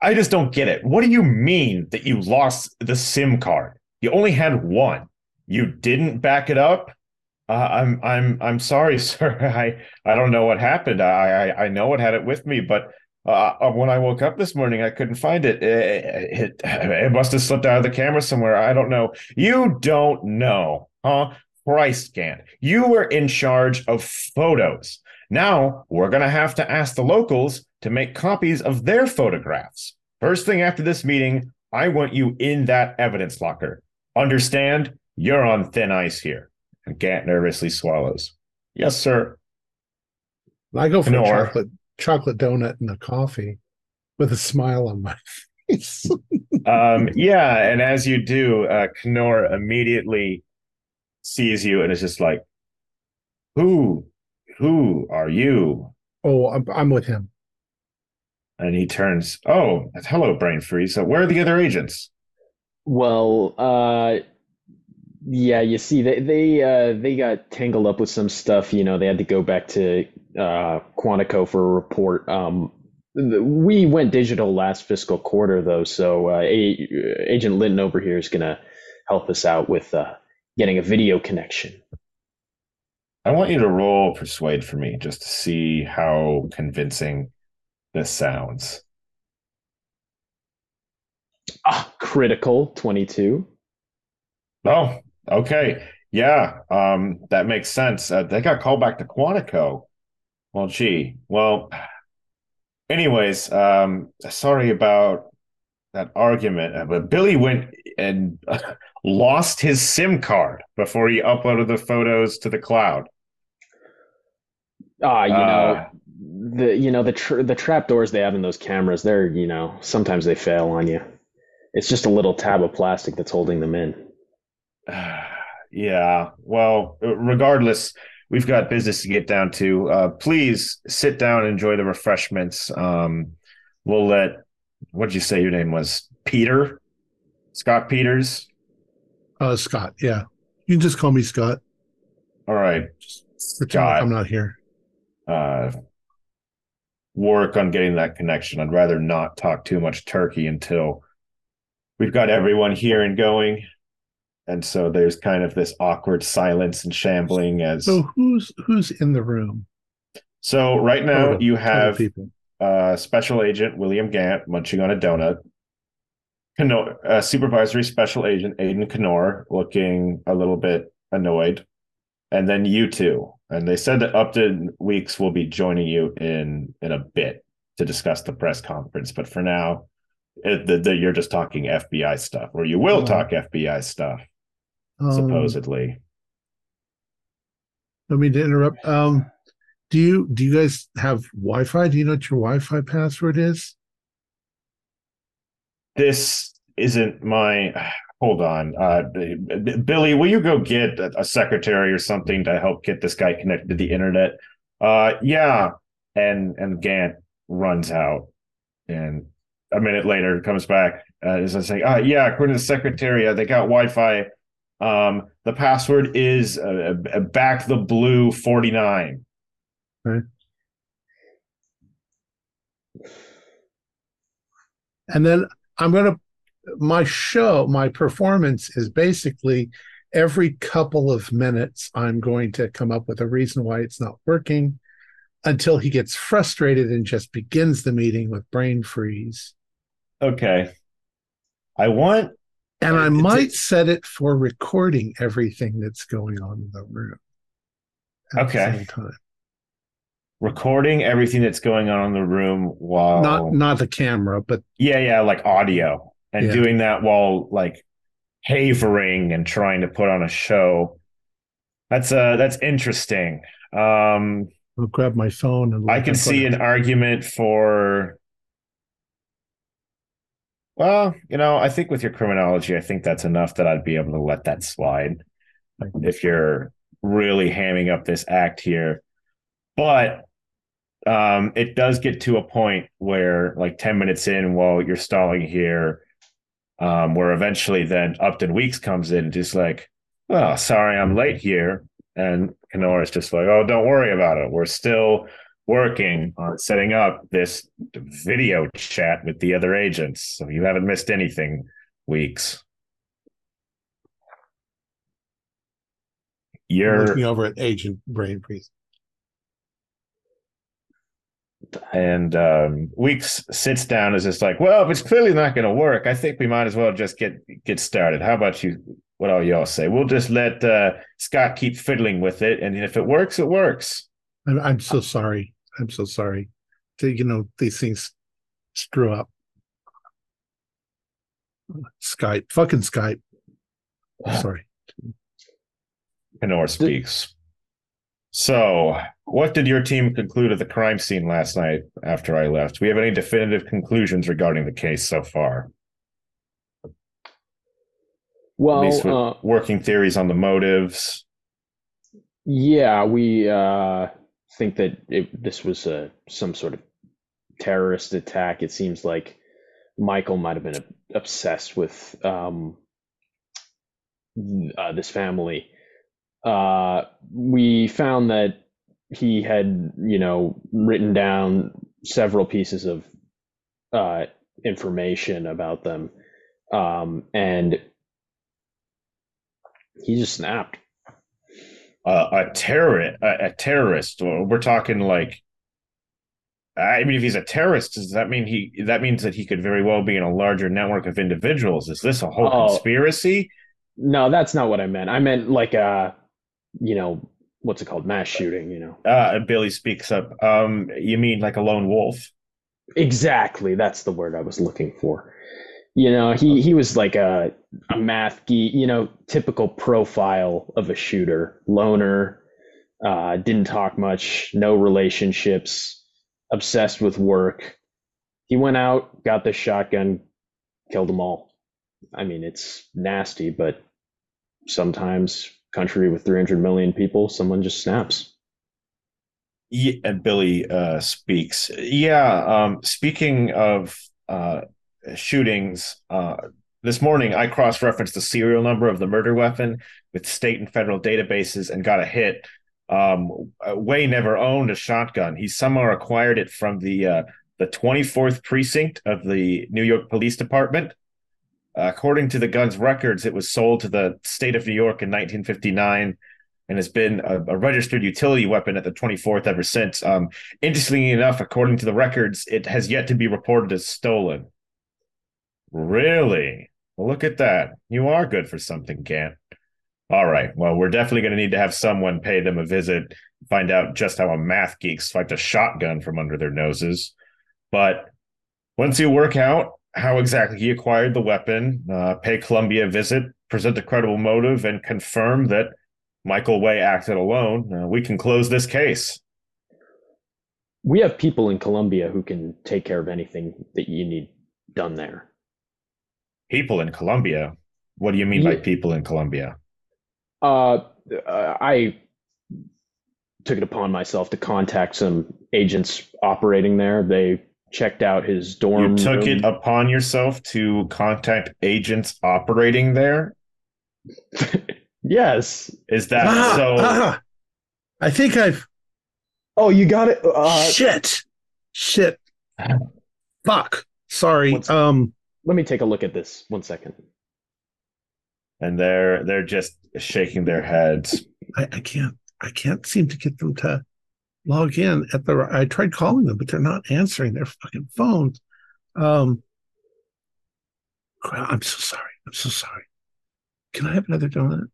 I just don't get it. What do you mean that you lost the SIM card? You only had one. You didn't back it up. Uh, I'm I'm I'm sorry, sir. I I don't know what happened. I I, I know it had it with me, but uh, when I woke up this morning, I couldn't find it. It, it. it must have slipped out of the camera somewhere. I don't know. You don't know, huh? Christ, Gant. You were in charge of photos. Now we're gonna have to ask the locals to make copies of their photographs. First thing after this meeting, I want you in that evidence locker. Understand? You're on thin ice here. And Gant nervously swallows. Yes, sir. I go for Nor- a chocolate chocolate donut and a coffee with a smile on my face. Um, yeah, and as you do, uh, Kenor immediately sees you and is just like, "Who, who are you?" oh, I'm, I'm with him. And he turns, "Oh, hello, Brain Freeze. So where are the other agents?" Well, uh, yeah, you see, they they uh, they got tangled up with some stuff. You know, they had to go back to uh, Quantico for a report. Um, we went digital last fiscal quarter, though, so uh, a- Agent Linton over here is gonna help us out with uh, getting a video connection. I want you to roll persuade for me just to see how convincing this sounds. Ah, critical twenty-two. Oh, okay. Yeah, um, that makes sense. Uh, they got called back to Quantico. Well, gee. Well, anyways, um, sorry about that argument, uh, but Billy went and lost his SIM card before he uploaded the photos to the cloud. Ah, you Uh, know, the you know the tr the trap doors they have in those cameras. They're you know sometimes they fail on you. It's just a little tab of plastic that's holding them in. yeah. Well, regardless, we've got business to get down to. Uh, please sit down and enjoy the refreshments. Um, we'll let. What did you say your name was? Peter, Scott Peters. Uh, Scott, yeah. You can just call me Scott. All right. Scott. I'm not here. Uh, work on getting that connection. I'd rather not talk too much turkey until we've got everyone here and going. And so there's kind of this awkward silence and shambling as So who's who's in the room? so right now Total- you have uh special agent William Gant munching on a donut. Kano- uh, Supervisory Special Agent Aiden Kenor looking a little bit annoyed, and then you two. And they said that Upton Weeks will be joining you in in a bit to discuss the press conference. But for now, it, the, the, you're just talking FBI stuff, or you will Oh. talk FBI stuff, Um, supposedly. Let me interrupt. Um, do you do you guys have Wi-Fi? Do you know what your Wi-Fi password is? this isn't my hold on uh billy will you go get a, a secretary or something to help get this guy connected to the internet uh yeah and and gant runs out and a minute later comes back uh is saying uh yeah according to the secretary uh, they got wi-fi um the password is uh, uh, back the blue 49 And then I'm gonna my show, my performance is basically every couple of minutes I'm going to come up with a reason why it's not working until he gets frustrated and just begins the meeting with brain freeze. okay. I want And I might set it for recording everything that's going on in the room. at the same time. recording everything that's going on in the room while Not not the camera, but Yeah, yeah, like audio and Yeah. doing that while like havering and trying to put on a show. That's uh that's interesting. Um I'll grab my phone and I can see an argument for well, you know, I think with your criminology, I think that's enough that I'd be able to let that slide if you're really hamming up this act here. But um, it does get to a point where, like 10 minutes in, while you're stalling here, um, where eventually then Upton Weeks comes in, just like, oh, sorry, I'm late here. And Kenora's just like, oh, don't worry about it. We're still working on setting up this video chat with the other agents. So you haven't missed anything, Weeks. You're looking over at Agent Brain Freeze. And um, Weeks sits down, is just like, well, if it's clearly not going to work, I think we might as well just get get started. How about you? What all y'all say? We'll just let uh, Scott keep fiddling with it, and if it works, it works. I'm, I'm so sorry. I'm so sorry. To, you know, these things screw up. Skype, fucking Skype. Sorry. Kenor speaks. So, what did your team conclude at the crime scene last night after I left? Do we have any definitive conclusions regarding the case so far? At Well, least with uh, working theories on the motives. yeah, we uh, think that it, this was a, some sort of terrorist attack. It seems like Michael might have been obsessed with um, uh, this family. Uh, we found that he had, you know, written down several pieces of uh, information about them, um, and he just snapped. Uh, a terrorist, a, a terrorist, or we're talking like. I mean, if he's a terrorist, does that mean he? That means that he could very well be in a larger network of individuals. Is this a whole Oh. conspiracy? No, that's not what I meant. I meant like a, you know, what's it called, mass shooting. You know, Uh, Billy speaks up. Um, you mean like a lone wolf? exactly. That's the word I was looking for. You know, he he was like a a math geek. You know, typical profile of a shooter, loner, uh, didn't talk much, no relationships, obsessed with work. He went out, got the shotgun, killed them all. I mean, it's nasty, but sometimes country with 300 million people, someone just snaps. Yeah, and Billy uh, speaks. Yeah. Um, speaking of uh, shootings, uh, this morning I cross-referenced the serial number of the murder weapon with state and federal databases and got a hit. Um, Wei never owned a shotgun. He somehow acquired it from the uh, the 24th precinct of the New York Police Department. according to the gun's records, it was sold to the state of New York in 1959 and has been a, a registered utility weapon at the 24th ever since. Um, interestingly enough, according to the records, it has yet to be reported as stolen. Really? Well, look at that. You are good for something, Gant. All right. Well, we're definitely going to need to have someone pay them a visit, find out just how a math geek swiped a shotgun from under their noses. But once you work out how exactly he acquired the weapon, uh, pay Columbia a visit, present a credible motive, and confirm that Michael Wei acted alone, uh, we can close this case. We have people in Columbia who can take care of anything that you need done there. People in Columbia. What do you mean by people in Columbia? Uh, uh, I took it upon myself to contact some agents operating there. They checked out his dorm. You took room. it upon yourself to contact agents operating there? yes. Is that Ah, so? ah. I think I've Oh, you got it. Uh, shit. Shit. Fuck. Sorry. What's- Um let me take a look at this. One second. And they're they're just shaking their heads. I, I can't I can't seem to get them to log in at the I tried calling them, but they're not answering their fucking phones. Um crap, I'm so sorry. I'm so sorry. Can I have another donut?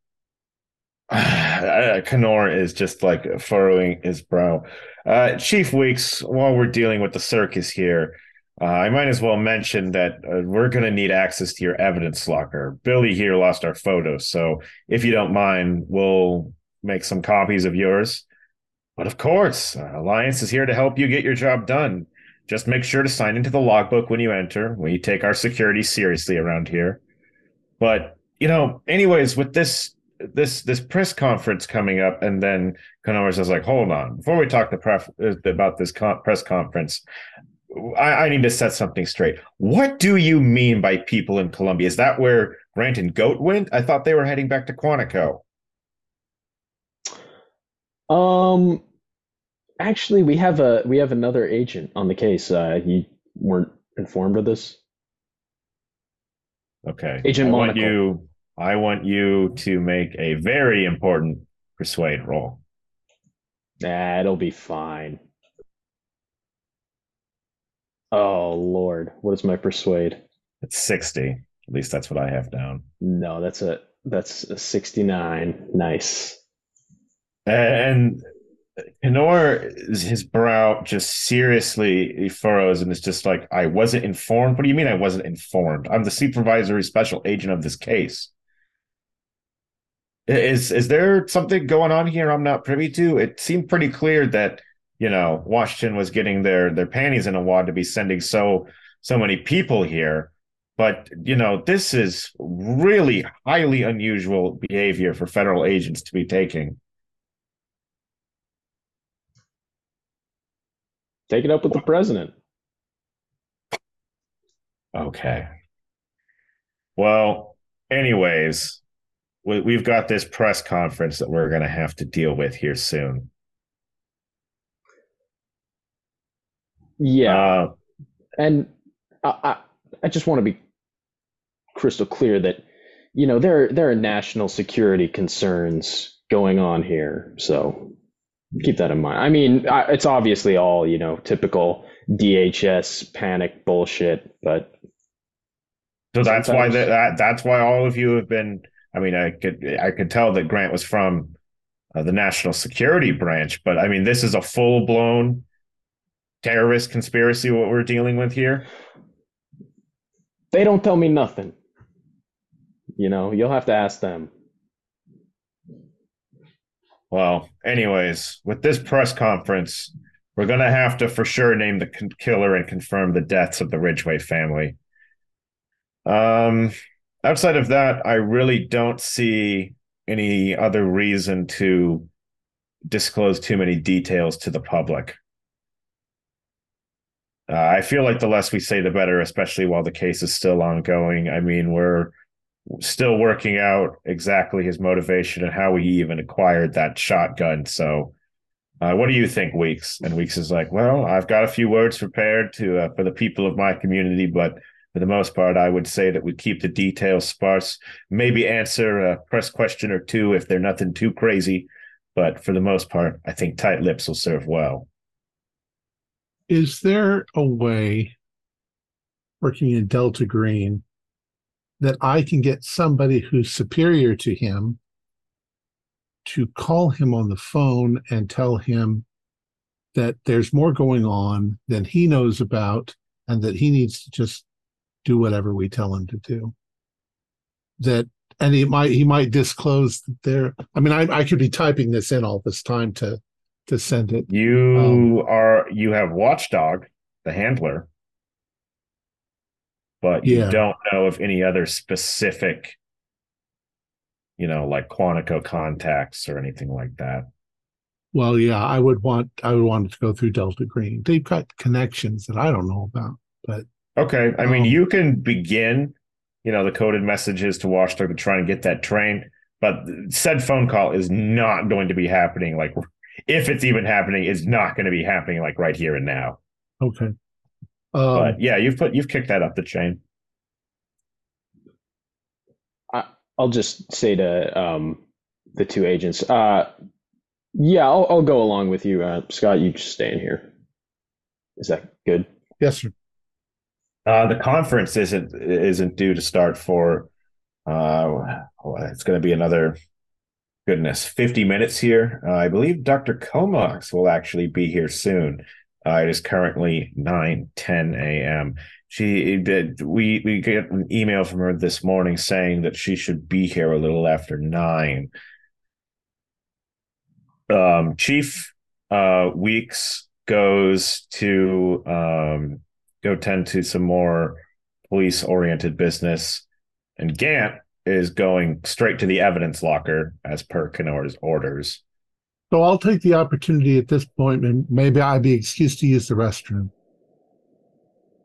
Uh, Kenor is just like furrowing his brow. Uh, Chief Weeks, while we're dealing with the circus here, uh, I might as well mention that uh, we're going to need access to your evidence locker. Billy here lost our photos, so if you don't mind, we'll make some copies of yours. But of course, uh, Alliance is here to help you get your job done. Just make sure to sign into the logbook when you enter. We take our security seriously around here. But you know, anyways, with this this this press conference coming up, and then Connors is like, "Hold on, before we talk the pref- uh, about this press conference, I, I need to set something straight. What do you mean by people in Columbia? Is that where Grant and Goat went? I thought they were heading back to Quantico. Um, actually, we have a we have another agent on the case. Uh, you weren't informed of this. Okay, Agent I want you. I want you to make a very important persuade roll. Nah, it'll be fine. Oh Lord, what is my persuade? It's sixty. At least that's what I have down. No, that's a that's a sixty nine. Nice. And Kenor, his brow just seriously furrows and it's just like, I wasn't informed. What do you mean I wasn't informed? I'm the supervisory special agent of this case. Is is there something going on here I'm not privy to? It seemed pretty clear that, you know, Washington was getting their their panties in a wad to be sending so so many people here. But you know, this is really highly unusual behavior for federal agents to be taking. Take it up with the president. Okay. Well, anyways, we, we've got this press conference that we're going to have to deal with here soon. Yeah, Uh, and I, I I just want to be crystal clear that you know there there are national security concerns going on here, so keep that in mind. I mean, I, it's obviously all you know typical DHS panic bullshit, but so that's why that, that that's why all of you have been. I mean, I could I could tell that Grant was from uh, the National Security Branch, but I mean, this is a full blown terrorist conspiracy. What we're dealing with here. they don't tell me nothing. You know, you'll have to ask them. Well, anyways, with this press conference, we're going to have to for sure name the con- killer and confirm the deaths of the Ridgway family. Um, outside of that, I really don't see any other reason to disclose too many details to the public. Uh, I feel like the less we say, the better, especially while the case is still ongoing. I mean, we're still working out exactly his motivation and how he even acquired that shotgun. So, uh, what do you think, Weeks? And Weeks is like, well, I've got a few words prepared to uh, for the people of my community, but for the most part, I would say that we keep the details sparse. Maybe answer a press question or two if they're nothing too crazy, but for the most part, I think tight lips will serve well. Is there a way working in Delta Green, that I can get somebody who's superior to him to call him on the phone and tell him that there's more going on than he knows about and that he needs to just do whatever we tell him to do. That and he might he might disclose that there I mean I, I could be typing this in all this time to to send it. You Um, are you have Watchdog, the handler, but you Yeah. don't know of any other specific, you know, like Quantico contacts or anything like that. Well, yeah, I would want I would want it to go through Delta Green. They've got connections that I don't know about, but Okay, I mean, Um, you can begin, you know, the coded messages to Watchdog to try and get that trained, but said phone call is not going to be happening. Like, if it's even happening, is not going to be happening like right here and now. okay. Um, but yeah, you've put you've kicked that up the chain. I'll just say to um, the two agents, uh, yeah, I'll, I'll go along with you, uh, Scott. You just stay in here. Is that good? yes, sir. Uh, the conference isn't isn't due to start for uh, well, it's going to be another goodness 50 minutes here. Uh, I believe Dr. Comox will actually be here soon. Uh, it is currently 9 10 a.m. She did we we get an email from her this morning saying that she should be here a little after 9. Um, Chief uh, Weeks goes to um, go tend to some more police oriented business. And Gant is going straight to the evidence locker as per Kenor's orders. So I'll take the opportunity at this point, and maybe I'd be excused to use the restroom.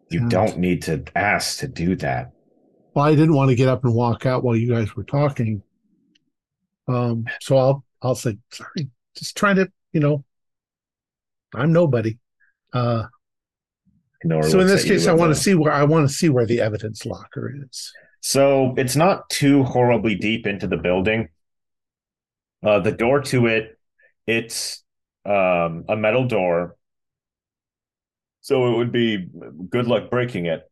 You And- don't need to ask to do that. Well, I didn't want to get up and walk out while you guys were talking. Um, so I'll I'll say sorry. Just trying to, you know, I'm nobody. Uh, so in this case, I want to see where I want to see where the evidence locker is. So it's not too horribly deep into the building. Uh, the door to it, it's um, a metal door. So it would be good luck breaking it.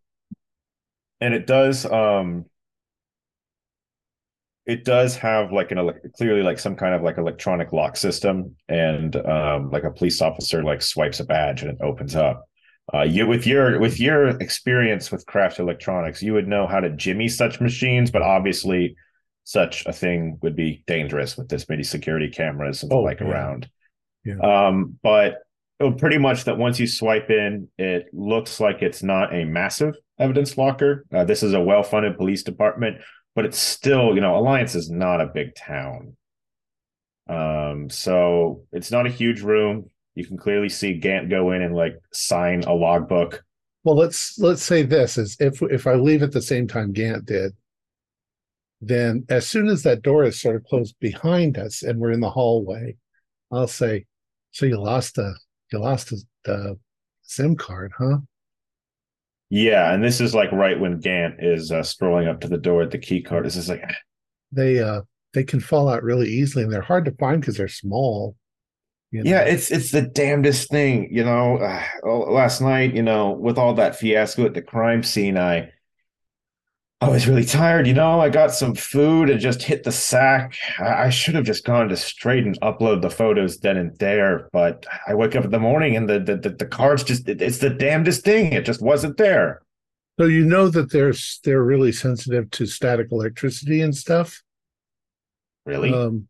And it does um it does have like an clearly like some kind of like electronic lock system and um like a police officer like swipes a badge and it opens up. Uh, you with your with your experience with craft electronics, you would know how to jimmy such machines, but obviously, such a thing would be dangerous with this many security cameras and Oh, like yeah. around. Yeah. Um, but pretty much that once you swipe in, it looks like it's not a massive evidence locker. Uh, this is a well-funded police department, but it's still, you know, Alliance is not a big town. Um, so it's not a huge room. You can clearly see Gant go in and like sign a logbook. Well, let's let's say this is if if I leave at the same time Gant did, then as soon as that door is sort of closed behind us and we're in the hallway, I'll say, "So you lost a you lost a, the SIM card, huh?" Yeah, and this is like right when Gant is uh, strolling up to the door at the key card. This is like, They uh they can fall out really easily and they're hard to find because they're small. You know. yeah, it's it's the damnedest thing, you know. Uh, oh, last night, you know, with all that fiasco at the crime scene, I I was really tired, you know. I got some food and just hit the sack. I, I should have just gone to straight and upload the photos then and there, but I wake up in the morning and the the the, the cards just it- it's the damnedest thing. It just wasn't there. So you know that they're they're really sensitive to static electricity and stuff. Really? Um,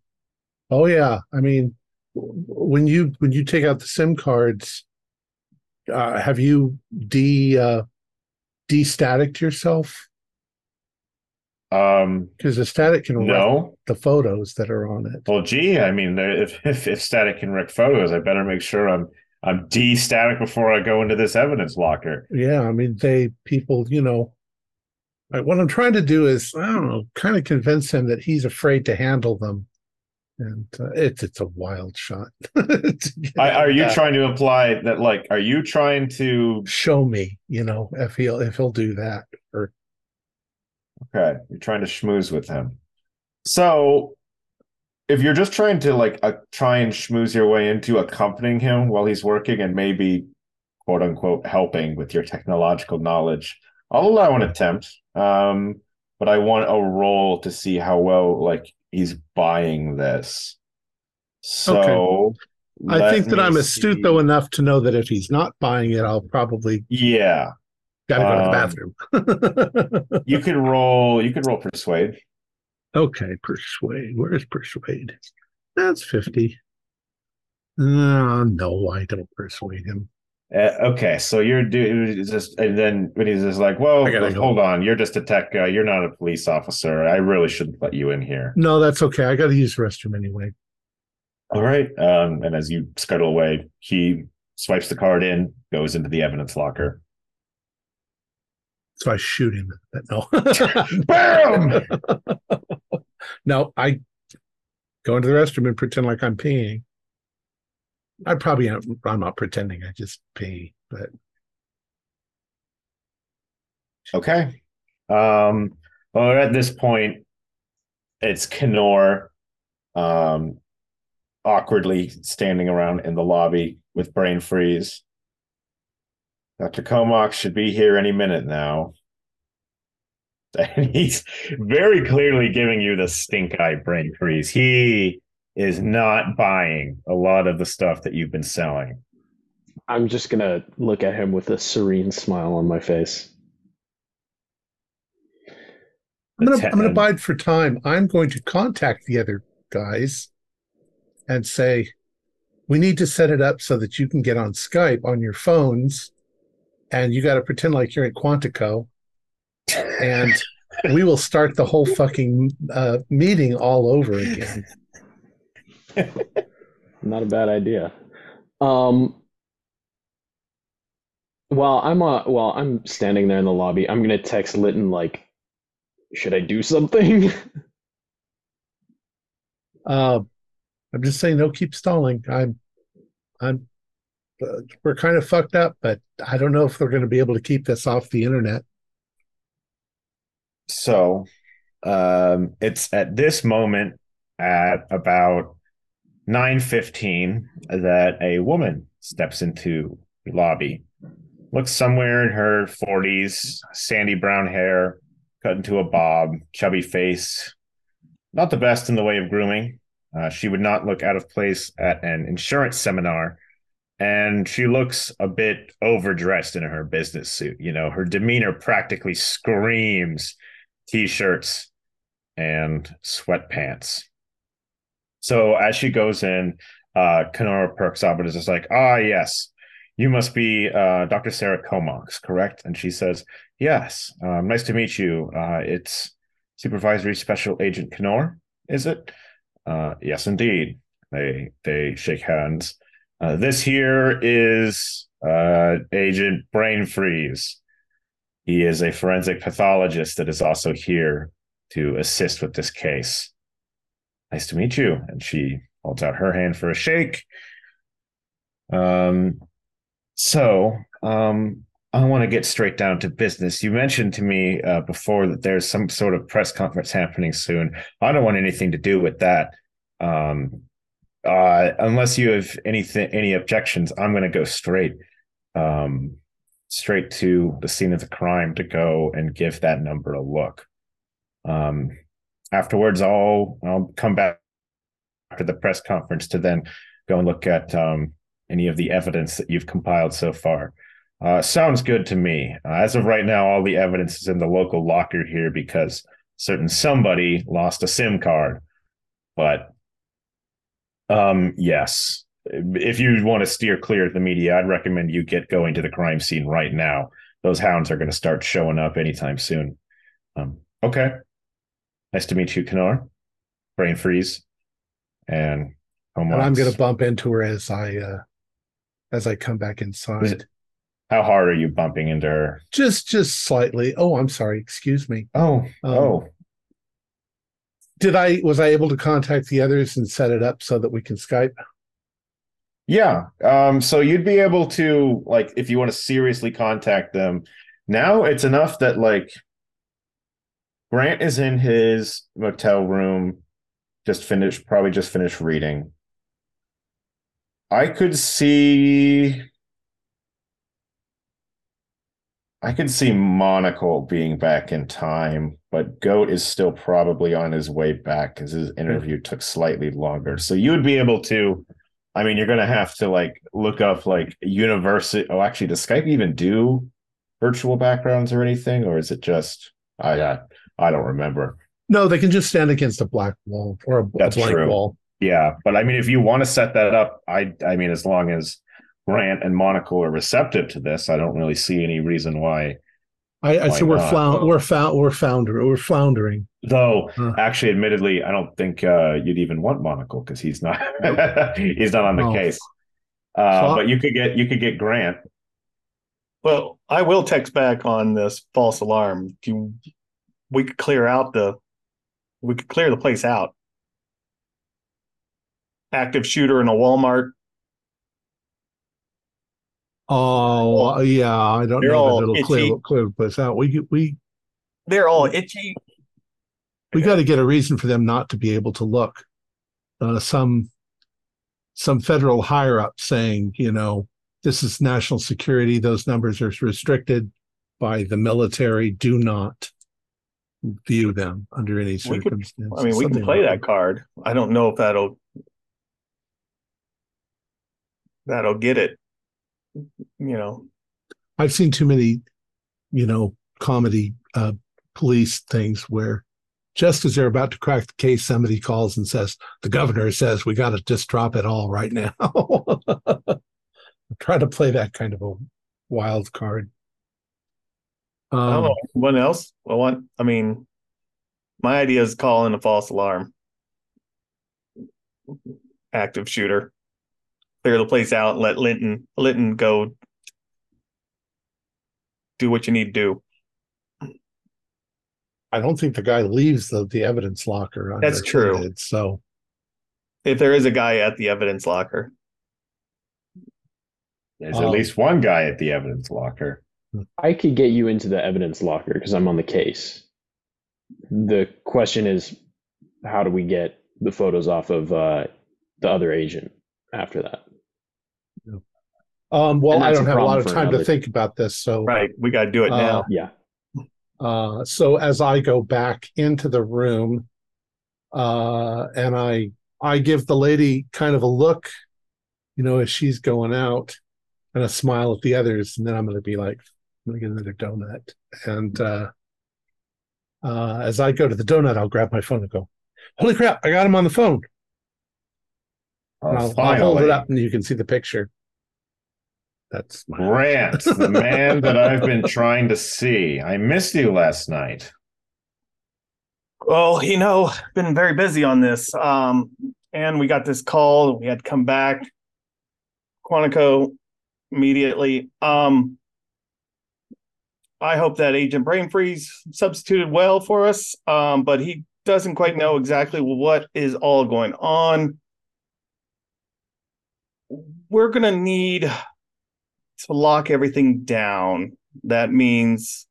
oh yeah, I mean, when you when you take out the SIM cards, uh, have you de uh, de-staticed yourself? um, Because the static can wreck no. the photos that are on it. Well, gee, I mean, if if, if static can wreck photos, I better make sure I'm I'm de-static before I go into this evidence locker. Yeah, I mean, they people, you know. What I'm trying to do is, I don't know, kind of convince him that he's afraid to handle them, and uh, it's it's a wild shot. I, are you that. trying to imply that, like, are you trying to? show me, you know, if he'll if he'll do that, or Okay, you're trying to schmooze with him. So, if you're just trying to like uh, try and schmooze your way into accompanying him while he's working and maybe quote unquote helping with your technological knowledge, I'll allow an attempt. Um, but I want a roll to see how well like he's buying this. So I think that I'm astute see. though enough to know that if he's not buying it, I'll probably Yeah, gotta go Um, to the bathroom. you could roll. You could roll persuade. okay, persuade. Where's persuade? That's 50. Uh, no, I don't persuade him. Uh, okay, so you're doing just, and then when he's just like, "Whoa, I gotta go. hold on, you're just a tech guy. You're not a police officer. I really shouldn't let you in here." No, that's okay. I got to use the restroom anyway. All right. Um, and as you scuttle away, he swipes the card in, goes into the evidence locker. So I shoot him. No. Bam! no, I go into the restroom and pretend like I'm peeing. I probably I'm not pretending. I just pee, but Okay. Um, well, at this point, it's Kenor um, awkwardly standing around in the lobby with brain freeze. Dr. Comox should be here any minute now. And he's very clearly giving you the stink eye brain freeze. He is not buying a lot of the stuff that you've been selling. I'm just gonna look at him with a serene smile on my face. I'm gonna The I'm gonna ten- bide for time. I'm going to contact the other guys and say we need to set it up so that you can get on Skype on your phones, and you got to pretend like you're at Quantico, and we will start the whole fucking uh, meeting all over again. Not a bad idea. Um, while I'm uh, while I'm standing there in the lobby, I'm gonna text Litton like, should I do something? Uh, I'm just saying, no, keep stalling. I'm, I'm, uh, we're kind of fucked up, but I don't know if they're going to be able to keep this off the internet. So um, it's at this moment at about 9.15 that a woman steps into the lobby. Looks somewhere in her 40s, sandy brown hair, cut into a bob, chubby face. Not the best in the way of grooming. Uh, she would not look out of place at an insurance seminar. And she looks a bit overdressed in her business suit. You know, her demeanor practically screams t-shirts and sweatpants. So as she goes in, uh Kenora perks up and is just like, ah yes, you must be uh Dr. Sarah Comox, correct? And she says, Yes, um, nice to meet you. Uh it's Supervisory Special Agent Kenor, is it? Uh yes indeed. They they shake hands. Uh, this here is uh Agent Brain Freeze. He is a forensic pathologist that is also here to assist with this case. Nice to meet you. And she holds out her hand for a shake. Um, so um, I want to get straight down to business. You mentioned to me uh, before that there's some sort of press conference happening soon. I don't want anything to do with that. Um, uh, unless you have anything, any objections, I'm going to go straight. Um, straight to the scene of the crime to go and give that number a look. Um, afterwards, I'll I'll come back after the press conference to then go and look at um, any of the evidence that you've compiled so far. Uh, sounds good to me. Uh, as of right now, all the evidence is in the local locker here because certain somebody lost a SIM card. But um, yes, if you want to steer clear of the media, I'd recommend you get going to the crime scene right now. Those hounds are going to start showing up anytime soon. Um, okay. Nice to meet you, Kenor. Brain freeze. And, And I'm going to bump into her as I, uh, as I come back inside. How hard are you bumping into her? Just, just slightly. Oh, I'm sorry. Excuse me. Oh, Um, oh, Did I, was I able to contact the others and set it up so that we can Skype? yeah. Um, so you'd be able to, like, if you want to seriously contact them, now it's enough that, like, Grant is in his motel room, just finished, probably just finished reading. I could see. I could see Monocle being back in time, but Goat is still probably on his way back because his interview took slightly longer. So you would be able to. I mean, you're to have to like look up like university. Oh, actually, does Skype even do virtual backgrounds or anything, or is it just I I, I don't remember. No, they can just stand against a black wall or a, a That's blank true. wall. Yeah, but I mean, if you want to set that up, I I mean, as long as Grant and Monocle are receptive to this, I don't really see any reason why. I, I Why said we're not? flound, we're found, we're founder, we're floundering. Though, Huh. actually, admittedly, I don't think uh, you'd even want Monocle because he's not he's not on the Oh. case. Uh, So but you could get you could get Grant. Well, I will text back on this false alarm. You, we could clear out the, we could clear the place out. Active shooter in a Walmart. Oh, yeah, I don't They're know that it'll clear clear the place out. We we They're all itchy. we got to get a reason for them not to be able to look. Uh, some some federal higher up saying, you know, this is national security. Those numbers are restricted by the military. Do not view them under any could- circumstances. I mean, we can play like that card. I don't know if that'll that'll get it. You know, I've seen too many, you know, comedy uh, police things where just as they're about to crack the case, somebody calls and says, "The governor says we got to just drop it all right now." Try to play that kind of a wild card. I don't Um, know. Anyone else? Well, what? I mean, my idea is calling a false alarm. Active shooter. Clear the place out. Let Linton Linton go. Do what you need to do. I don't think the guy leaves the, the evidence locker. That's true. unattended, So If there is a guy at the evidence locker, There's Oh. at least one guy at the evidence locker. I could get you into the evidence locker because I'm on the case. The question is, how do we get the photos off of uh, the other agent after that? um, well, I don't a have a lot of for time to think about this. So right? We got to do it Uh, now. Yeah. Uh, so as I go back into the room, uh, and I I give the lady kind of a look, you know, as she's going out, and a smile at the others, and then I'm going to be like, I'm going to get another donut, and uh, uh, as I go to the donut, I'll grab my phone and go, "Holy crap! I got him on the phone!" Oh, I'll, I'll hold it up, and you can see the picture. That's my Grant, the man that I've been trying to see. I missed you last night. Well, you know, been very busy on this. Um, and we got this call. We had to come back. Quantico immediately. Um, I hope that Agent Brain Freeze substituted well for us. Um, but he doesn't quite know exactly what is all going on. We're gonna need to lock everything down. That means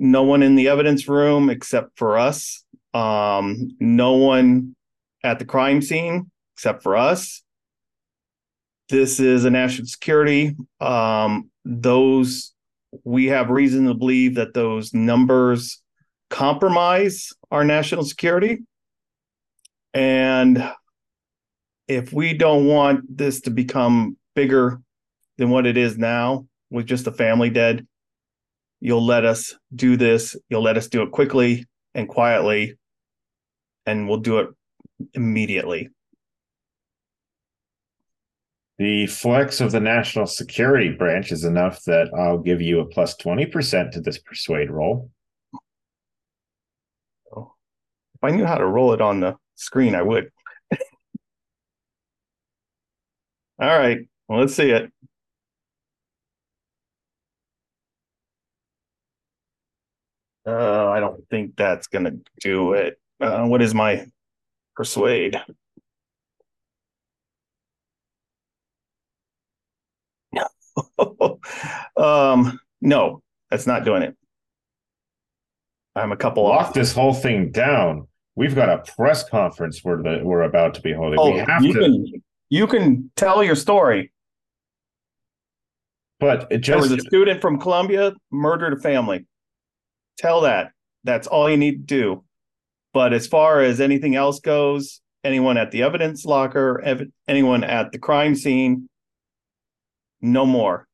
no one in the evidence room except for us um no one at the crime scene except for us this is a national security um those we have reason to believe that those numbers compromise our national security. And if we don't want this to become bigger than what it is now with just a family dead you'll let us do this. You'll let us do it quickly and quietly and we'll do it immediately The flex of the national security branch is enough that I'll give you a plus 20% to this persuade roll. if i knew how to roll it on the screen i would. All right well let's see it. Uh i don't think that's gonna do it. Uh, what is my persuade um no that's not doing it i'm a couple Lock off this whole thing down. We've got a press conference we're, the, we're about to be holding. oh we have you to. can you can tell your story But it There was a student from Columbia murdered a family. Tell that. That's all you need to do. But as far as anything else goes, anyone at the evidence locker, ev- anyone at the crime scene, no more.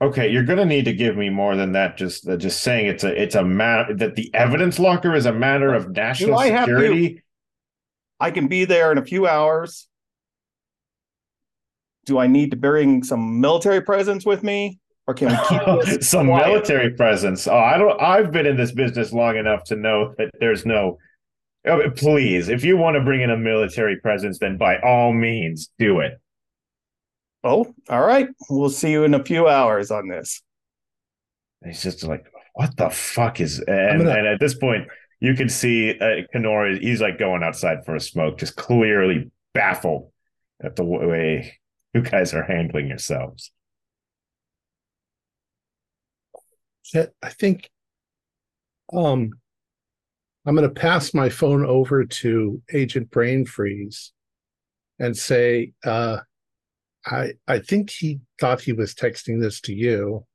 okay. You're gonna need to give me more than that. Just uh, just saying it's a it's a matter that the evidence locker is a matter of national I security. I can be there in a few hours. Do I need to bring some military presence with me? Or can we keep Some quiet? military presence. Oh, I don't. I've been in this business long enough to know that there's no. Oh, please, if you want to bring in a military presence, then by all means do it. Oh, all right. We'll see you in a few hours on this. He's just like, what the fuck is? And, gonna- and at this point, you can see uh, Kenora. He's like going outside for a smoke, just clearly baffled at the way you guys are handling yourselves. I think um I'm going to pass my phone over to Agent Brain Freeze and say uh I I think he thought he was texting this to you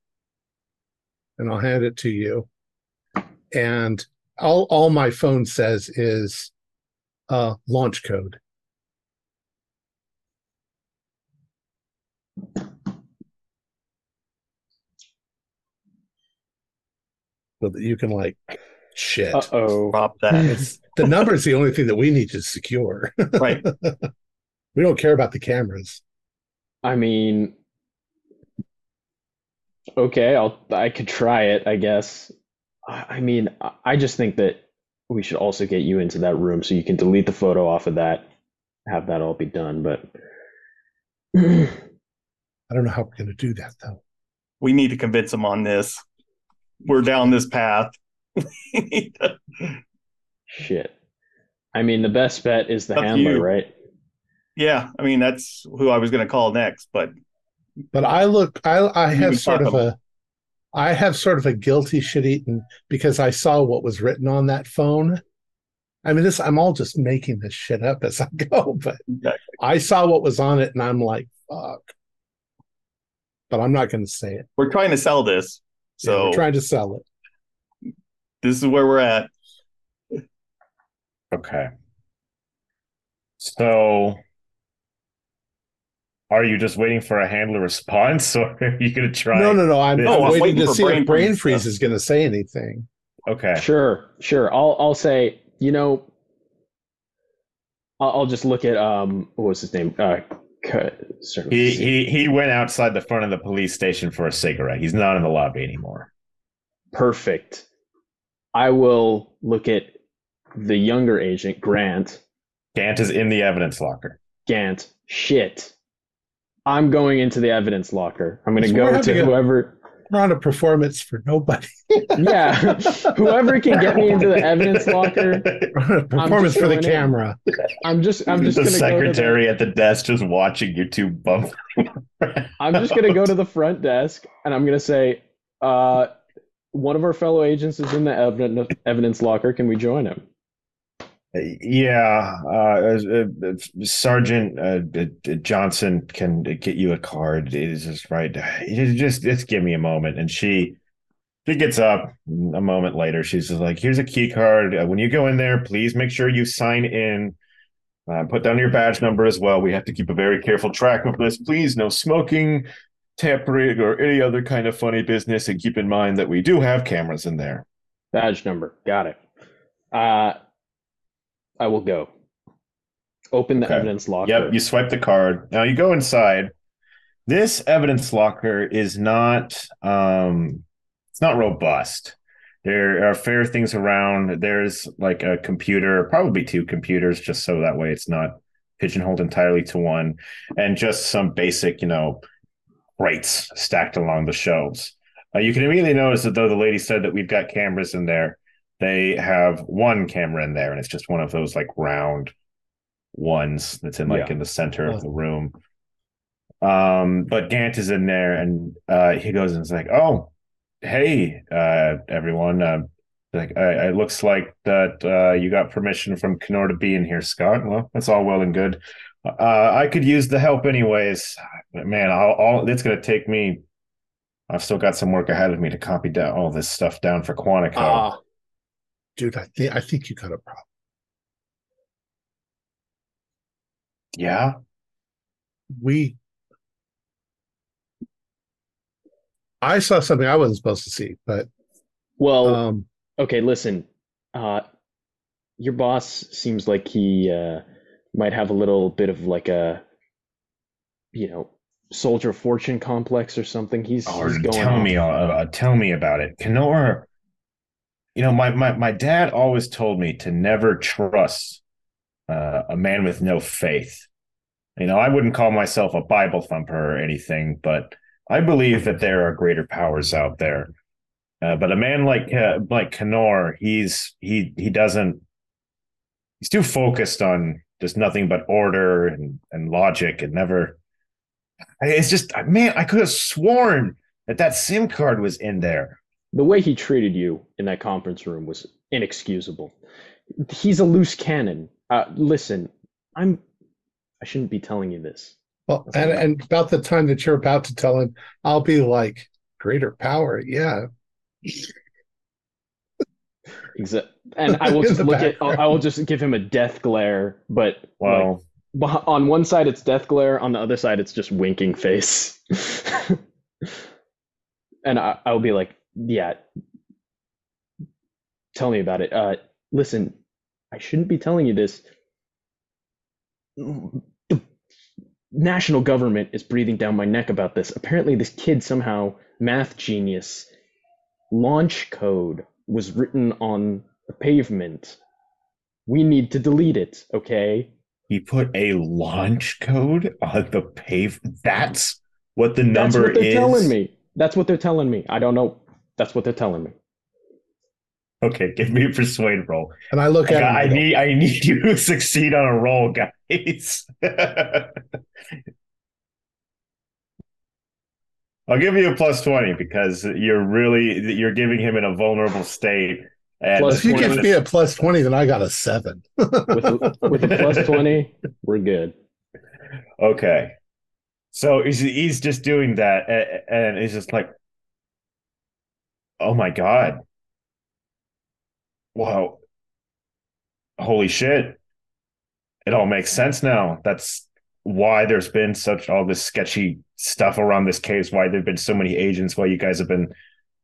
and I'll hand it to you. And all all my phone says is uh launch code. So that you can like shit. Uh oh. Drop that. It's, the number is the only thing that we need to secure. right. we don't care about the cameras. I mean, okay, I'll I could try it, I guess. I I mean, I- I just think that we should also get you into that room so you can delete the photo off of that, have that all be done. But I don't know how we're going to do that though. We need to convince them on this. We're down this path. We need to- shit. I mean, the best bet is the Up handler, you. right? Yeah, I mean that's who I was going to call next, but But I look, I I have sort of a, I have sort of a guilty shit eaten because I saw what was written on that phone. I mean, this I'm all just making this shit up as I go, but Exactly. I saw what was on it and I'm like, fuck. But I'm not going to say it. we're trying to sell this. Yeah, So we're trying to sell it. this is where we're at. Okay. So, are you just waiting for a handler response, or are you going to try? No, no, no. I'm, No, I'm I'm waiting waiting to see Brain if Brain Freeze Freeze stuff. is going to say anything. Okay. Sure, sure. I'll I'll say, you know, I'll, I'll just look at um, what was his name? Uh, K- sorry, He he he went outside the front of the police station for a cigarette. He's not in the lobby anymore. perfect. I will look at the younger agent, Grant. Gant is in the evidence locker. Gant. Shit. I'm going into the evidence locker. I'm going to go to having a- whoever. We're on a performance for nobody. Yeah, whoever can get me into the evidence locker. We're on performance for the going in. camera. I'm just. I'm just the going to go. To the, secretary at the desk just watching you two bump. I'm just going to go to the front desk and I'm going to say, uh, one of our fellow agents is in the evidence evidence locker. Can we join him? Yeah, uh, uh, Sergeant uh, Johnson can get you a card. It is just right. You Just just give me a moment. And she she gets up a moment later. She's just like, "Here's a key card. Uh, when you go in there, please make sure you sign in. Uh, put down your badge number as well. We have to keep a very careful track of this. Please, no smoking, tampering, or any other kind of funny business. And keep in mind that we do have cameras in there." Badge number. Got it. Uh, I will go. Open the Okay. evidence locker. Yep, you swipe the card. Now you go inside. This evidence locker is not um it's not robust. There are fair things around. There's like a computer, probably two computers, just so that way it's not pigeonholed entirely to one, and just some basic, you know, crates stacked along the shelves. Uh, you can immediately notice that though the lady said that we've got cameras in there, they have one camera in there, and it's just one of those like round ones that's in like Yeah. in the center of the room. Um, but Gant is in there, and uh, he goes and is like, "Oh, hey, uh, everyone. Uh, like, uh, it looks like that uh, you got permission from Kenor to be in here, Scott. Well, that's all well and good. Uh, I could use the help anyways. But man, I'll, I'll, it's going to take me I've still got some work ahead of me to copy down all this stuff down for Quantico. Ah, Dude, I think I think you got a problem. yeah. We I saw something I wasn't supposed to see, but well, um okay, listen. Uh, your boss seems like he uh, might have a little bit of like a, you know, soldier of fortune complex or something. He's, Or he's going tell off. me, uh, uh, tell me about it. Kenor, you know, my, my, my dad always told me to never trust uh, a man with no faith. You know, I wouldn't call myself a Bible thumper or anything, but I believe that there are greater powers out there. Uh, but a man like uh, like Kenor, he's he he doesn't. He's too focused on just nothing but order and and logic, and never. It's just man, I could have sworn that that SIM card was in there. The way he treated you in that conference room was inexcusable. He's a loose cannon. Uh, listen, I'm. I shouldn't be telling you this. well and, and about the time that you're about to tell him, I'll be like, greater power, yeah. Exa- and I will just the look at. background. I will just give him a death glare, but like, Well, on one side it's death glare on the other side it's just winking face and I, i'll be like yeah tell me about it uh listen i shouldn't be telling you this the national government is breathing down my neck about this apparently this kid somehow math genius launch code was written on the pavement we need to delete it okay he put a launch code on the pave. That's what the That's number what they're is. telling me. That's what they're telling me. I don't know. That's what they're telling me. Okay, give me a persuade roll. And I look at him. I I need I need you to succeed on a roll, guys. I'll give you a plus 20 because you're really you're giving him in a vulnerable state. And Plus if you give me a plus 20, then I got a seven. With a, with a plus 20, we're good. Okay. So he's he's just doing that a- and he's just like oh my god. Wow. Holy shit. It all makes sense now. That's why there's been such all this sketchy stuff around this case, why there've been so many agents, why you guys have been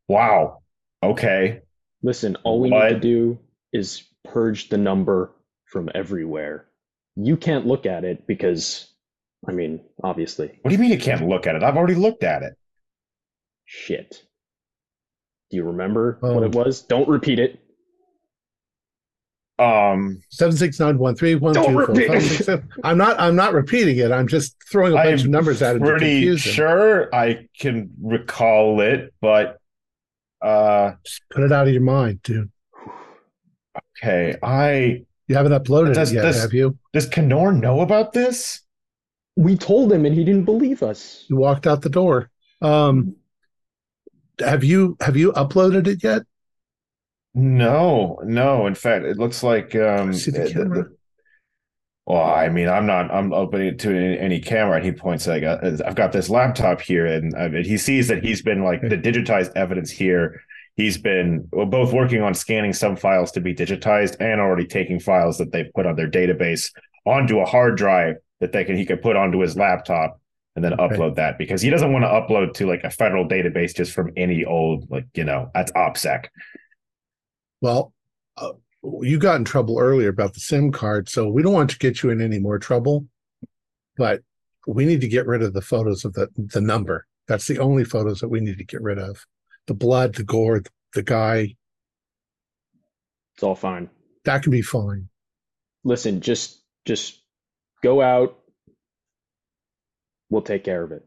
wow. Okay. Listen, all we need to do is purge the number from everywhere. You can't look at it because, I mean, obviously, What do you mean you can't look at it? I've already looked at it. shit. Do you remember what Um, it was? Don't repeat it. Um Seven six nine one three one two Don't repeat five it. six seven. I'm not. I'm not repeating it. I'm just throwing a bunch I'm of numbers at him to pretty confuse him. sure I can recall it, but uh Just put it out of your mind, dude. okay. I You haven't uploaded Does it yet, this- have you? does Kenor know about this? We told him and he didn't believe us. He walked out the door. Um, have you have you uploaded it yet? No, no. In fact, it looks like um See the camera? well, I mean, I'm not. I'm opening it to any, any camera, and he points. I got. I've got this laptop here, and I mean, he sees that he's been like the digitized evidence here. He's been well, both working on scanning some files to be digitized and already taking files that they've put on their database onto a hard drive that they can he could put onto his laptop and then Okay. upload that because he doesn't want to upload to like a federal database just from any old like you know that's OPSEC. Well, uh, you got in trouble earlier about the SIM card, so we don't want to get you in any more trouble. But we need to get rid of the photos of the the number. That's the only photos that we need to get rid of. The blood, the gore, the guy. It's all fine. That can be fine. Listen, just just go out. We'll take care of it.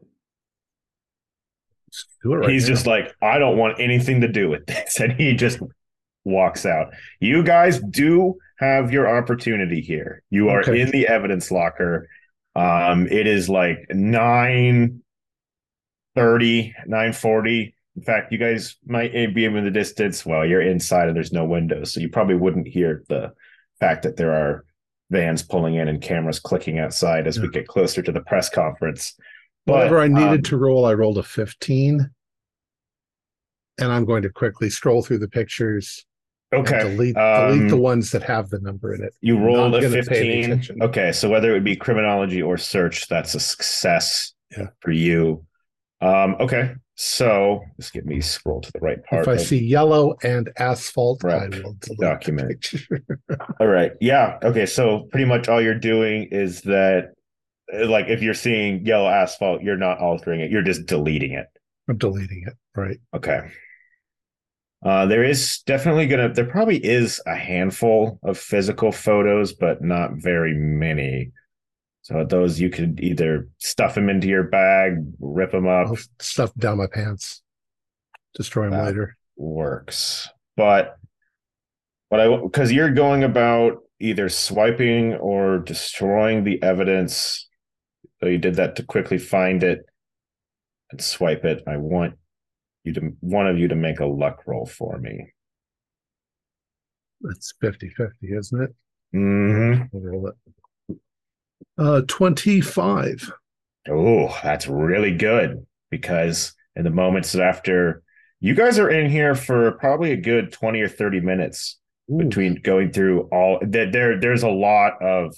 It right He's now. just like, I don't want anything to do with this. And he just walks out. You guys do have your opportunity here. You are Okay. in the evidence locker. Um, it is like 9 30, 940. In fact, you guys might be in the distance. Well, you're inside and there's no windows, so you probably wouldn't hear the fact that there are vans pulling in and cameras clicking outside as we get closer to the press conference. But Whatever I needed um, to roll, I rolled a 15. and I'm going to quickly scroll through the pictures Okay. delete um, delete the ones that have the number in it. You rolled a gonna pay any 15. Okay, so whether it would be criminology or search, that's a success Yeah. for you. Um, okay, so just get me scroll to the right part. If I see yellow and asphalt, I will Document. the. All right, yeah, okay, so pretty much all you're doing is that, uh, like, if you're seeing yellow asphalt, you're not altering it, you're just deleting it. I'm deleting it. Right. Okay. Uh, there is definitely gonna. There probably is a handful of physical photos, but not very many. So those you could either stuff them into your bag, rip them up, I'll stuff down my pants. Destroy them later. works. But what I because you're going about either swiping or destroying the evidence. So you did that to quickly find it and swipe it. I want you to one of you to make a luck roll for me. It's 50 50, isn't it? hmm I'll roll it. Uh, 25. Oh, that's really good because in the moments after you guys are in here for probably a good 20 or 30 minutes Ooh, between going through all that there there's a lot of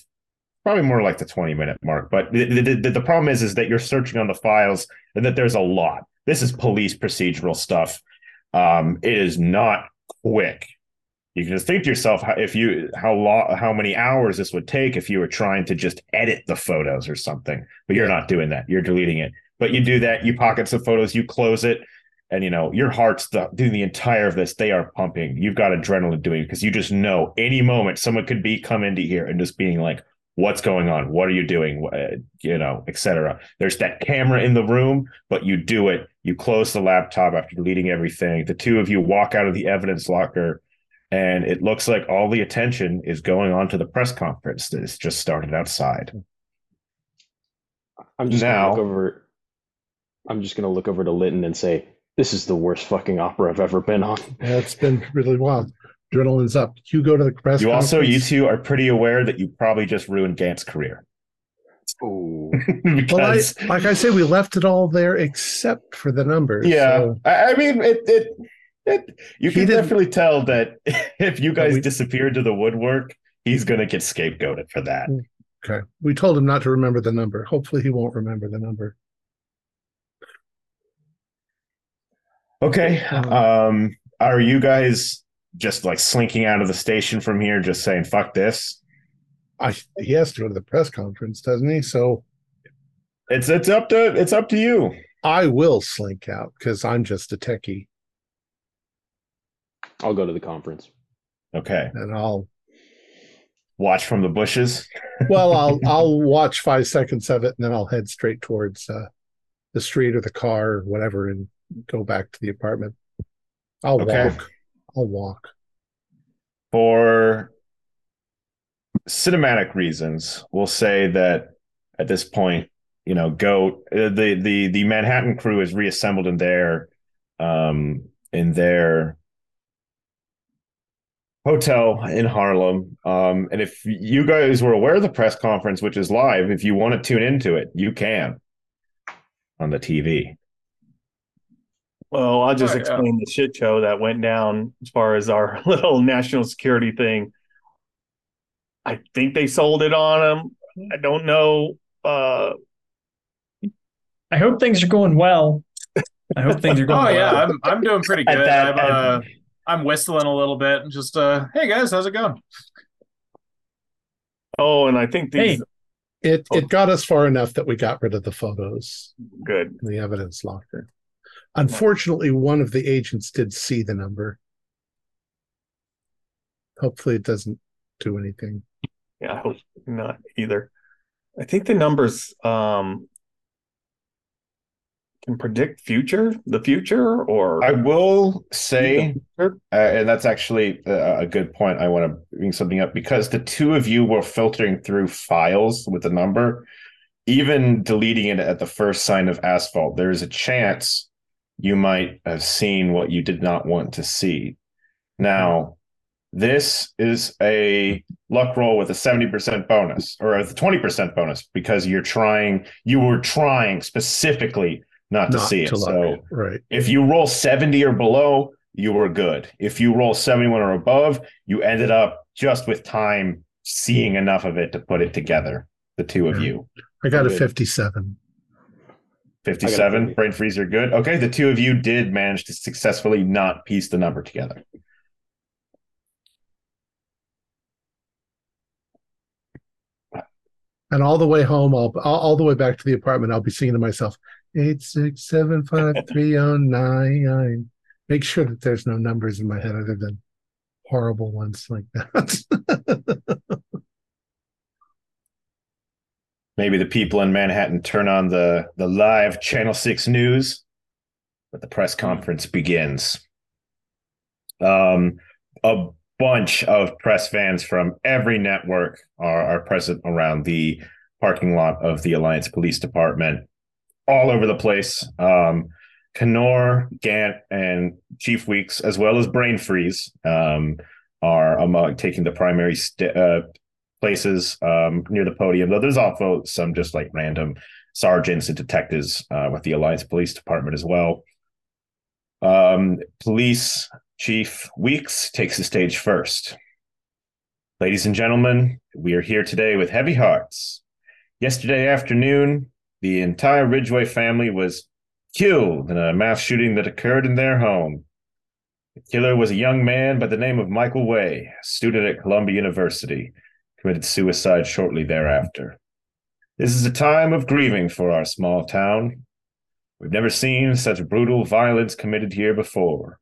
probably more like the 20 minute mark but the, the, the, the problem is is that you're searching on the files and that there's a lot. This is police procedural stuff. Um it is not quick you can just think to yourself how- if you how long how many hours this would take if you were trying to just edit the photos or something but you're not doing that. You're deleting it. But you do that you pocket some photos you close it and you know your heart's the, doing the entire of this they are pumping. You've got adrenaline doing it because you just know any moment someone could be come into here and just being like what's going on? What are you doing? Uh, you know etc there's that camera in the room but you do it. You close the laptop after deleting everything. The two of you walk out of the evidence locker and it looks like all the attention is going on to the press conference that has just started outside I'm just Now- gonna look over. I'm just gonna look over to Litton and say, "This is the worst fucking opera I've ever been on." yeah, it's been really wild. Adrenaline's up. You go to the press you also you conference? two are pretty aware that you probably just ruined gant's career Ooh. Well, I, because like I say, we left it all there except for the numbers. Yeah, so- I, I mean, it, it, it. You He can didn't- definitely tell that if you guys we- disappeared to the woodwork, he's gonna get scapegoated for that. okay. We told him not to remember the number. Hopefully, he won't remember the number. Okay. Um, Um, are you guys just like slinking out of the station from here, just saying "fuck this"? I he has to go to the press conference, doesn't he? So It's it's up to it's up to you. I will slink out because I'm just a techie, I'll go to the conference. Okay. and I'll Watch from the bushes. well, I'll I'll watch five seconds of it, and then I'll head straight towards uh, the street or the car or whatever, and go back to the apartment. I'll Okay. walk. I'll walk. for cinematic reasons we'll say that at this point you know go uh, the the the manhattan crew is reassembled in their um in their hotel in harlem um and if you guys were aware of the press conference which is live if you want to tune into it you can on the tv Well, I'll just Oh, yeah. explain the shit show that went down as far as our little national security thing. I think they sold it on them. I don't know. Uh, I hope things are going well. I hope things are going Oh yeah. I'm I'm doing pretty good. that- I'm uh I'm whistling a little bit and just uh hey guys, how's it going? oh, and I think these Hey. It Oh. it got us far enough that we got rid of the photos good. in the evidence locker. Unfortunately, one of the agents did see the number. Hopefully, it doesn't do anything. Yeah, I hope not either. I think the numbers um can predict future, the future, or I will say, uh, and that's actually a, a good point. I want to bring something up because the two of you were filtering through files with the number, even deleting it at the first sign of asphalt. There is a chance you might have seen what you did not want to see. Now, this is a luck roll with a 70% bonus or a 20% bonus because you're trying, you were trying specifically not to Not see it. to look So at, right. if you roll 70 or below, you were good. If you roll 71 or above, you ended up just with time seeing enough of it to put it together. The two of you. I got a 57. 57, thirty. brain freezer, good. Okay, the two of you did manage to successfully not piece the number together. And all the way home, I'll all, all the way back to the apartment, I'll be singing to myself, eight six seven five three oh nine. Make sure that there's no numbers in my head other than horrible ones like that. Maybe the people in Manhattan turn on the the live Channel 6 news, but the press conference begins. Um, a bunch of press fans from every network are, are present around the parking lot of the Alliance Police Department, all over the place. Um, Gant, and Chief Weeks, as well as Brain Freeze, um, are among taking the primary st- uh, places um, near the podium. Though there's also some just like random sergeants and detectives uh, with the Alliance Police Department as well. Um, police Chief Weeks takes the stage first. Ladies and gentlemen, we are here today with heavy hearts. Yesterday afternoon, the entire Ridgeway family was killed in a mass shooting that occurred in their home. The killer was a young man by the name of Michael Wei, a student at Columbia University, committed suicide shortly thereafter. This is a time of grieving for our small town. We've never seen such brutal violence committed here before.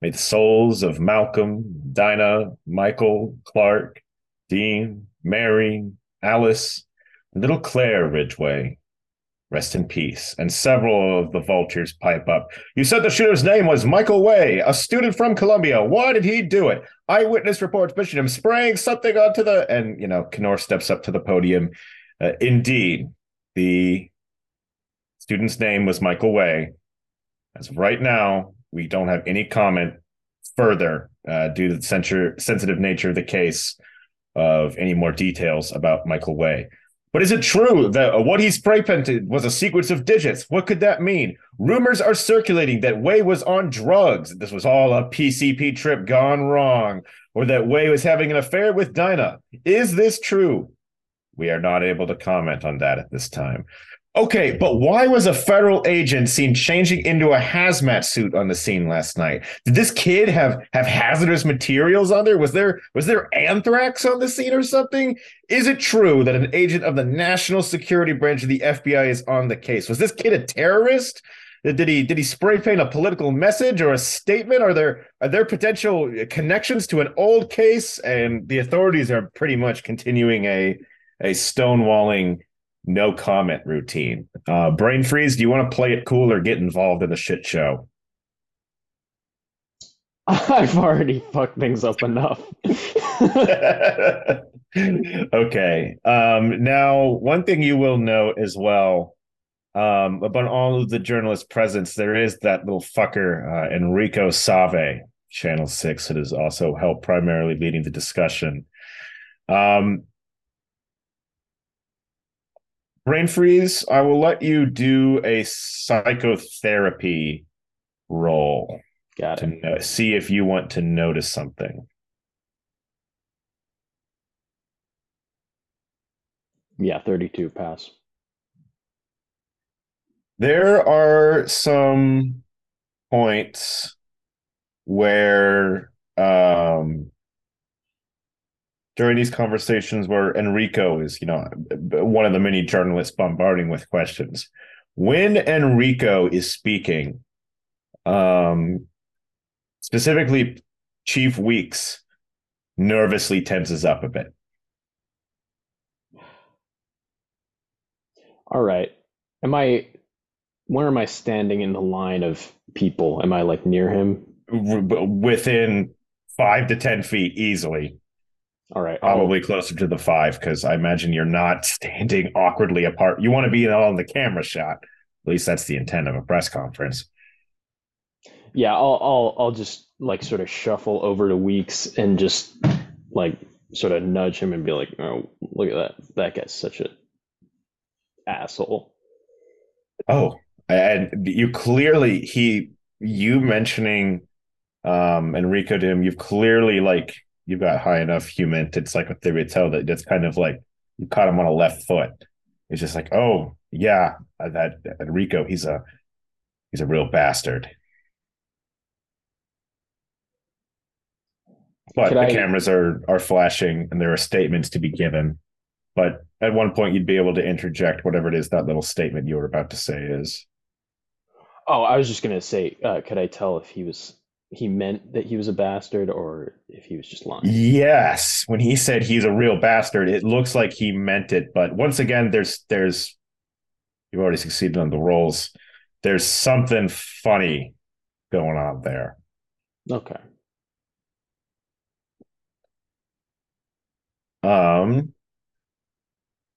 May the souls of Malcolm, Dinah, Michael, Clark, Dean, Mary, Alice, and little Claire Ridgeway rest in peace. And several of the vultures pipe up. You said the shooter's name was Michael Wei, a student from Columbia. Why did he do it? Eyewitness reports mention him spraying something onto the. And, you know, Kenor steps up to the podium. Uh, indeed, the student's name was Michael Wei. As of right now, we don't have any comment further uh, due to the censure, sensitive nature of the case of any more details about Michael Wei. But is it true that uh, what he spray painted was a sequence of digits? What could that mean? Rumors are circulating that Wei was on drugs. This was all a PCP trip gone wrong, or that Wei was having an affair with Dinah. Is this true? We are not able to comment on that at this time. Okay, but why was a federal agent seen changing into a hazmat suit on the scene last night? Did this kid have have hazardous materials on there? Was there was there anthrax on the scene or something? Is it true that an agent of the National Security Branch of the FBI is on the case? Was this kid a terrorist? Did he did he spray paint a political message or a statement? Are there are there potential connections to an old case? And the authorities are pretty much continuing a a stonewalling no comment routine. Uh, Brain freeze. Do you want to play it cool or get involved in the shit show? I've already fucked things up enough. okay. Um, now, one thing you will note as well um, about all of the journalist presence, there is that little fucker, uh, Enrico Save, Channel 6, that has also helped primarily leading the discussion. Um, Brain freeze, I will let you do a psychotherapy roll Got it. know, see if you want to notice something. Yeah, 32 pass. There are some points where um during these conversations where Enrico is, you know, one of the many journalists bombarding with questions. When Enrico is speaking, um specifically Chief Weeks nervously tenses up a bit. All right. Am I where am I standing in the line of people? Am I like near him? within five to ten feet easily All right. I'll- probably closer to the five because i imagine you're not standing awkwardly apart you want to be on the camera shot at least that's the intent of a press conference yeah, I'll I'll I'll just like sort of shuffle over to Weeks and just like sort of nudge him and be like, "Oh, look at that. That guy's such a asshole." oh and you clearly he you mentioning um Enrico to him, you've clearly like you've got high enough HUMINT. It's like a theory tell that that's kind of like you caught him on a left foot. It's just like, oh yeah, that Enrico, he's a he's a real bastard. But Could the I- cameras are are flashing and there are statements to be given. But at one point you'd be able to interject whatever it is that little statement you were about to say is. Oh, I was just gonna say, uh, could I tell if he was he meant that he was a bastard or if he was just lying? Yes, when he said he's a real bastard, it looks like he meant it. But once again, there's there's you've already succeeded on the rolls. There's something funny going on there. Okay. Um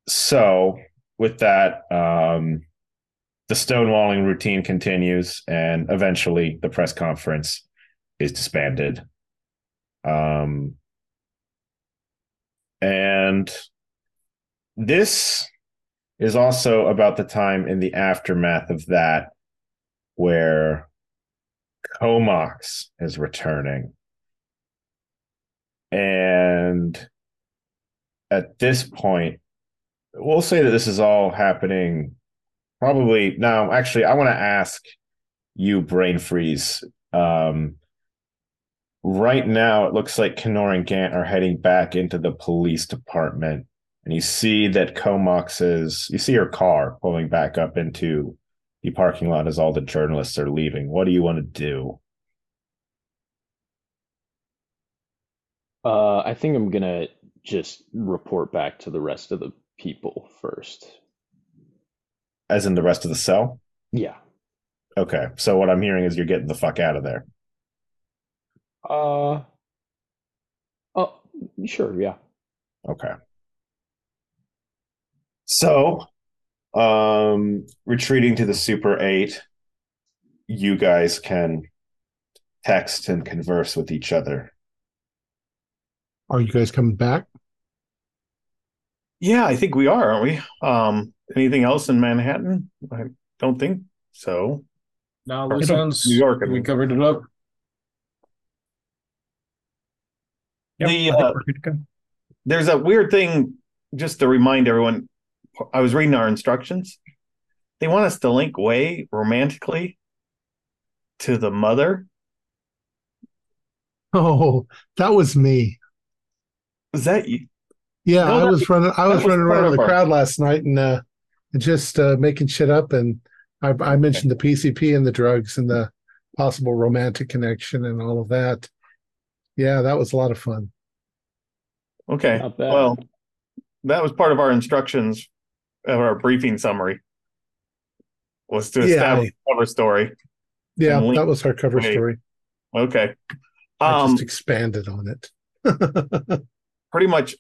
so with that, um the stonewalling routine continues and eventually the press conference is disbanded. Um and this is also about the time in the aftermath of that where Comox is returning. And at this point, we'll say that this is all happening probably now. Actually, I want to ask you, Brain Freeze. Um, right now, it looks like Kenor and Gant are heading back into the police department, and you see that Comox is. You see her car pulling back up into the parking lot as all the journalists are leaving. What do you want to do? Uh, I think I'm gonna just report back to the rest of the people first. As in the rest of the cell? Yeah. Okay. So what I'm hearing is you're getting the fuck out of there. Uh. Oh, sure. Yeah. Okay. So, um, retreating to the Super 8, you guys can text and converse with each other. Are you guys coming back? Yeah, I think we are, aren't we? Um, anything else in Manhattan? I don't think so. No, loose ends. New York, I We covered it up. Yep, The, uh, we're good to go. There's a weird thing, just to remind everyone. I was reading our instructions. They want us to link Wei romantically to the mother. Oh, that was me. Was that you? Yeah, No, I was running. I was was running around in the our- crowd last night and uh, just uh, making shit up. And I, I mentioned the PCP and the drugs and the possible romantic connection and all of that. Yeah, that was a lot of fun. Okay. Well, that was part of our instructions of our briefing summary. Was to Yeah, establish the cover story. Yeah, that was our cover Wait. story. Okay. I Um, just expanded on it. pretty much.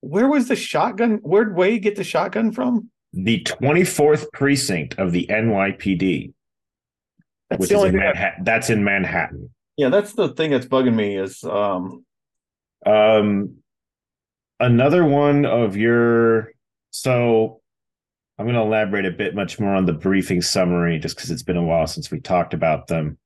Where was the shotgun? Where'd Wade get the shotgun from? The 24th precinct of the NYPD, That's which the is in Manhattan. That's in Manhattan. Yeah, that's the thing that's bugging me is um Um, another one of your so I'm going to elaborate a bit much more on the briefing summary, just because it's been a while since we talked about them.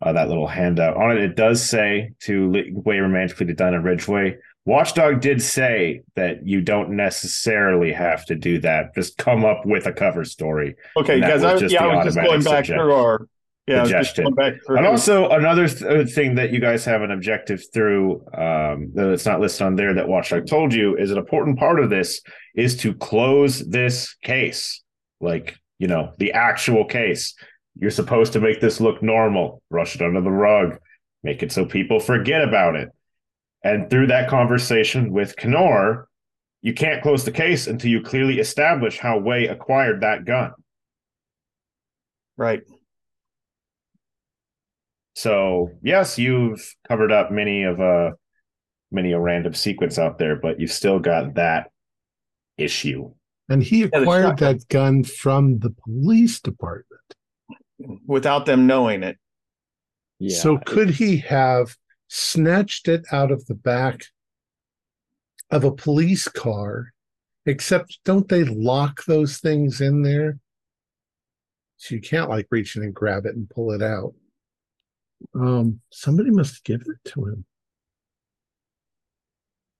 Uh, that little handout on it, it does say to Wei romantically to Dinah Ridgeway. Watchdog did say that you don't necessarily have to do that. Just come up with a cover story. okay, guys. I, yeah, I was just going back through our yeah, I just suggestion. going. And also another th- uh, thing that you guys have an objective through um, that's not listed on there that Watchdog told you is an important part of this is to close this case, like you know the actual case. You're supposed to make this look normal, brush it under the rug, make it so people forget about it. And through that conversation with Kenor, you can't close the case until you clearly establish how Wei acquired that gun. right. So yes, you've covered up many of a many a random sequence out there, but you've still got that issue. and he acquired shotgun. that gun from the police department. Without them knowing it. Yeah. So could he have snatched it out of the back of a police car? Except don't they lock those things in there? So you can't like reach in and grab it and pull it out. Um, somebody must give it to him.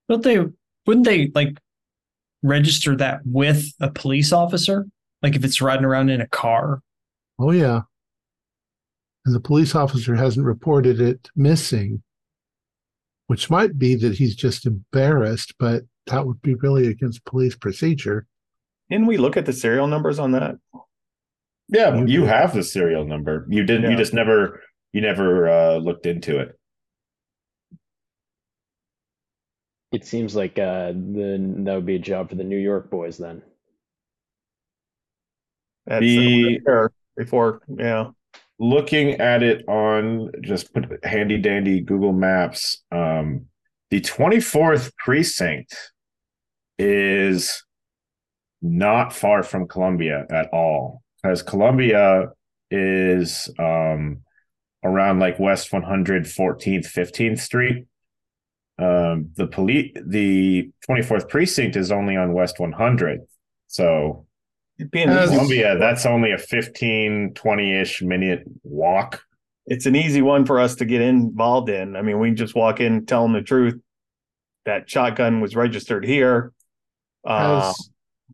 Don't they? Wouldn't they like register that with a police officer? Like if it's riding around in a car. Oh yeah. And the police officer hasn't reported it missing, which might be that he's just embarrassed, but that would be really against police procedure. Didn't we look at the serial numbers on that? Yeah, you have the serial number. You didn't. You just never. You never uh, looked into it. It seems like uh, the that would be a job for the New York boys then. That's The- there before, yeah. looking at it on just put handy dandy Google Maps, um, the 24th precinct is not far from Columbia at all. Because Columbia is um, around like West 114th, 15th Street. Um, the police, the 24th precinct is only on West 100. So It'd be an As- easy- Columbia, that's only a 15, 20 ish minute walk. it's an easy one for us to get involved in. I mean, we just walk in, tell them the truth. That shotgun was registered here. Uh, Has,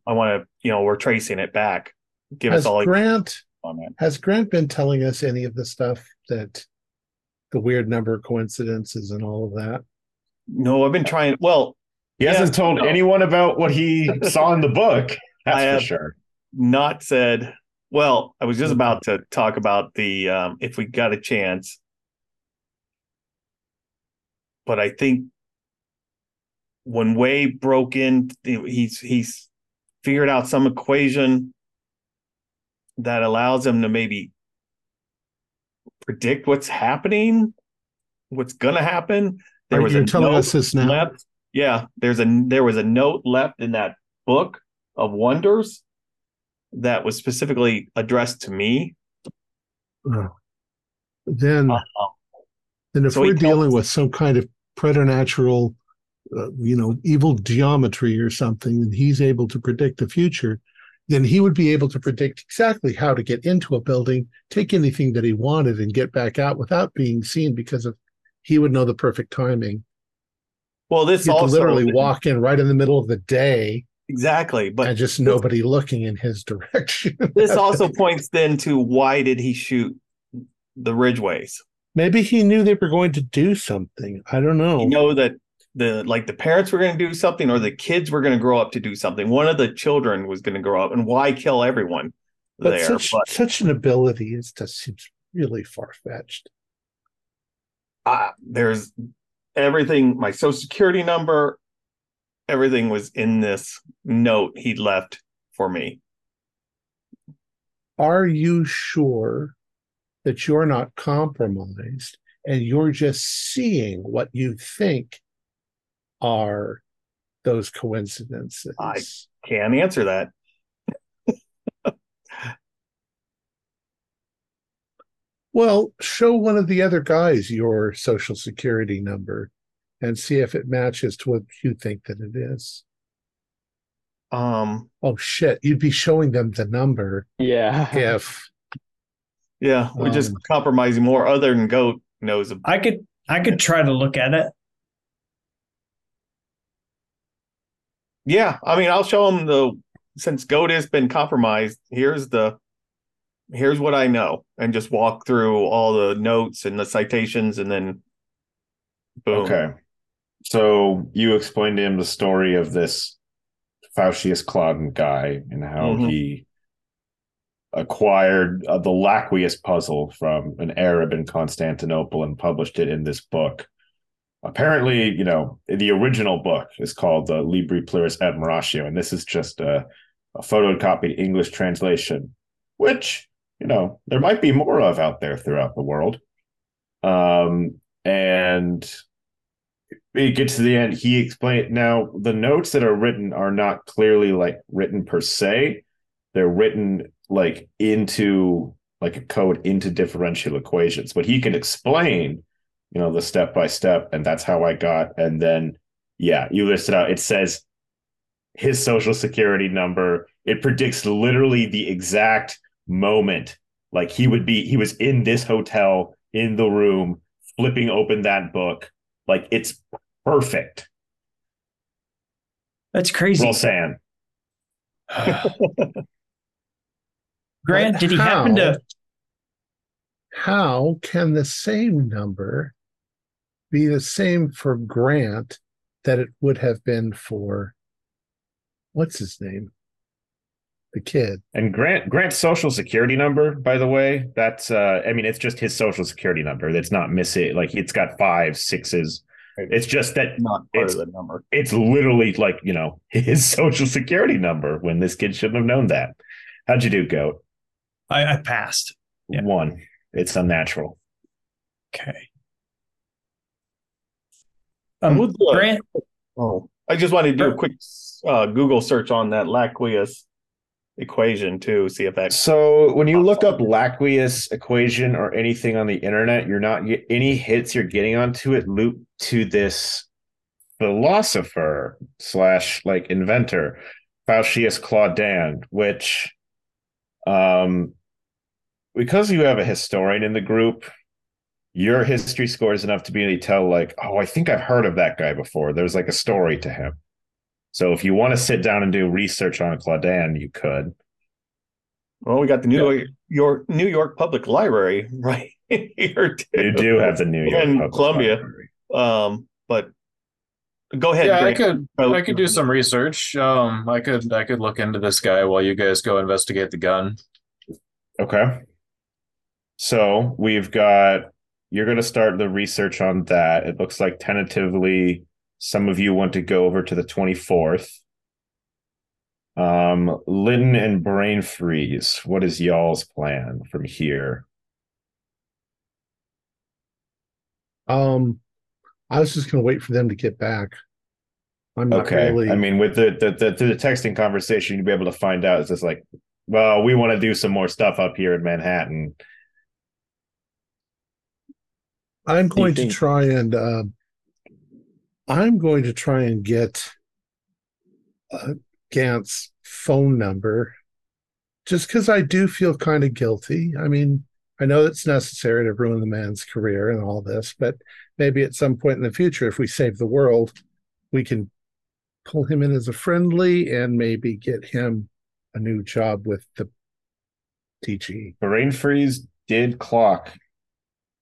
I want to, you know, we're tracing it back. Give has us all Grant on that. has Grant been telling us any of the stuff that the weird number of coincidences and all of that? No, I've been trying. Well, He Yeah, hasn't told no. anyone about what he saw in the book. That's I for have- sure. not said. Well, I was just about to talk about the um, if we got a chance, but I think when Wei broke in, he's he's figured out some equation that allows him to maybe predict what's happening, what's gonna happen. There Are was you a telling note us this now? left. Yeah, there's a there was a note left in that book of wonders that was specifically addressed to me. Oh. Then, Uh, then if so we're dealing with some kind of preternatural, uh, you know, evil geometry or something, and he's able to predict the future, then he would be able to predict exactly how to get into a building, take anything that he wanted, and get back out without being seen because of he would know the perfect timing. well, this You could also literally walk in right in the middle of the day exactly, but and just nobody looking in his direction. this also points then to why did he shoot the Ridgeways? Maybe he knew they were going to do something. I don't know. You know that the like the parents were going to do something or the kids were going to grow up to do something. One of the children was going to grow up, and why kill everyone but there? such but such an ability is just seems really far fetched. uh, there's everything. My social security number, everything was in this note he left for me. Are you sure that you're not compromised and you're just seeing what you think are those coincidences? I- Can't answer that. Well, show one of the other guys your social security number and see if it matches to what you think that it is. Um, Oh shit, you'd be showing them the number Yeah. if yeah, we're just Um, compromising more. Other than Goat knows. I could I could try to look at it. Yeah, I mean, I'll show him the since Goat has been compromised. Here's the here's what I know, and just walk through all the notes and the citations, and then boom. Okay. So you explained to him the story of this Faustius Claudin guy and how Mhm. he acquired uh, the Laquius puzzle from an Arab in Constantinople and published it in this book. Apparently, you know, the original book is called the Libri Plurus Admiratio, and this is just a, a photocopied English translation, which, you know, there might be more of out there throughout the world. Um, and it gets to the end. He explained now the notes that are written are not clearly like written per se. They're written like into like a code into differential equations. But he can explain you know the step by step and that's how i got and then yeah you list it out it says his social security number it predicts literally the exact moment. Like he would be, he was in this hotel in the room, flipping open that book. Like it's perfect. That's crazy. Roll Sam. Grant, But did he happen to? How can the same number be the same for Grant that it would have been for what's his name? The kid. And Grant Grant's social security number, by the way, that's uh I mean it's just his social security number. That's not missing like it's got five, sixes. It's just that Not part It's- of the number. it's literally like, you know, his social security number when this kid shouldn't have known that. How'd you do, Goat? I, I passed. Yeah. One. It's unnatural. Okay. I Um, would look- Grant, Oh, I just wanted to do a quick uh, Google search on that Laquius equation too, see if that. So when you look up Laquius equation or anything on the internet, you're not get any hits you're getting onto it loop to this philosopher slash like inventor, Faucius Claudin, which um because you have a historian in the group, your history score is enough to be able to tell like, oh, I think I've heard of that guy before. There's like a story to him. So if you want to sit down and do research on Claudin, you could. Well, we got the New York New York Public Library right here too. You do have the New York And Public Columbia. Library. Um, but go ahead. yeah, I could Oh, I could do some research. Um, I could I could look into this guy while you guys go investigate the gun. Okay. So we've got you're going to start the research on that. It looks like tentatively some of you want to go over to the 24th. Um, Lytton and Brain Freeze. What is y'all's plan from here? Um, I was just going to wait for them to get back. I'm not Okay. really. I mean, with the, the the the texting conversation, you'd be able to find out. It's just like, well, we want to do some more stuff up here in Manhattan. I'm going to try and uh, I'm going to try and get uh, Gant's phone number, just because I do feel kind of guilty. I mean, I know it's necessary to ruin the man's career and all this, but maybe at some point in the future, if we save the world, we can pull him in as a friendly and maybe get him a new job with the TG. Brain Freeze did clock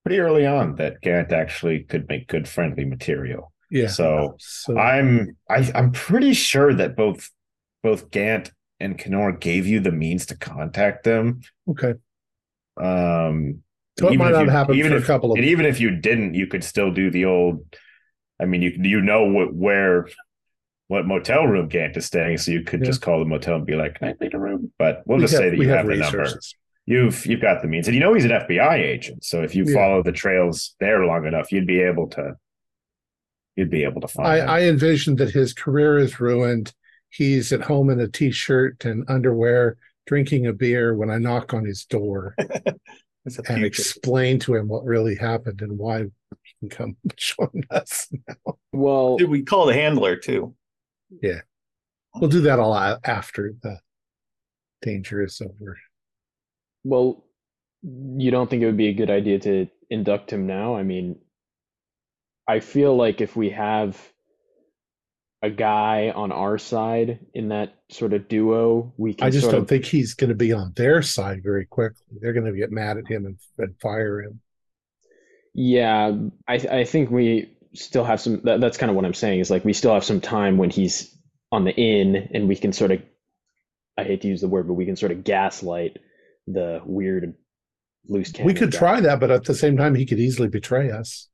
pretty early on that Gant actually could make good friendly material. Yeah. So So I'm I, I'm pretty sure that both both Gant and Kenora gave you the means to contact them. okay. Um So it might not you- happen even for if- a couple of and even if you didn't, you could still do the old. I mean, you you know what where what motel room Gant is staying, so you could Yeah. just call the motel and be like, "Can I need a room?" But we'll we just say that you have, the number. Resources. You've you've got the means, and you know he's an FBI agent. So if you Yeah. follow the trails there long enough, you'd be able to. You'd be able to find. I, him. I envision that his career is ruined. He's at home in a t-shirt and underwear, drinking a beer when I knock on his door and explain to him what really happened and why he can come join us. Well, Did we call the handler too? Yeah, we'll do that all a- after the danger is over. Well, you don't think it would be a good idea to induct him now? I mean, I feel like if we have a guy on our side in that sort of duo, we can I just don't of think he's going to be on their side very quickly. They're going to get mad at him and, and fire him. Yeah, I I think we still have some. That, that's kind of what I'm saying is like we still have some time when he's on the in, and we can sort of. I hate to use the word, but we can sort of gaslight the weird loose we could guy. try that, but at the same time, he could easily betray us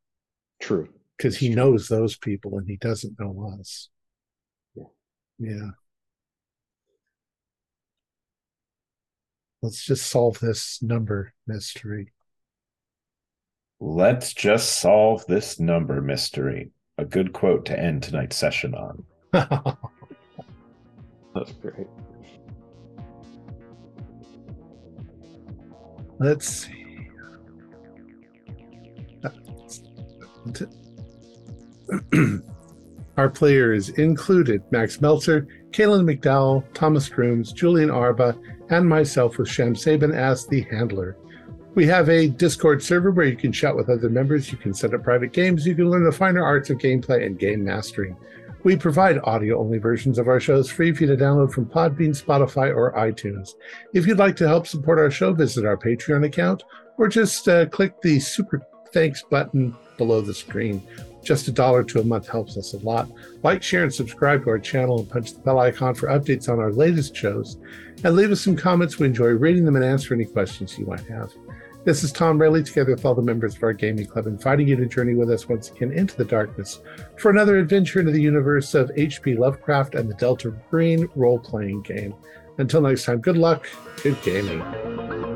True. because he knows those people and he doesn't know us. Yeah. Yeah. Let's just solve this number mystery. Let's just solve this number mystery. A good quote to end tonight's session on. That's great. Let's see. Our players included Max Meltzer, Kaylin McDowell, Thomas Grooms, Julian Arba, and myself with Shem Saban as the handler. We have a Discord server where you can chat with other members, you can set up private games, you can learn the finer arts of gameplay and game mastering. We provide audio only versions of our shows free for you to download from Podbean, Spotify, or iTunes. If you'd like to help support our show, visit our Patreon account or just uh, click the super thanks button below the screen. Just a dollar to a month helps us a lot. Like, share, and subscribe to our channel and punch the bell icon for updates on our latest shows. And leave us some comments. We enjoy reading them and answer any questions you might have. This is Tom Rayleigh, together with all the members of our gaming club, inviting you to journey with us once again into the darkness for another adventure into the universe of H.P. Lovecraft and the Delta Green role playing game. Until next time, good luck, good gaming.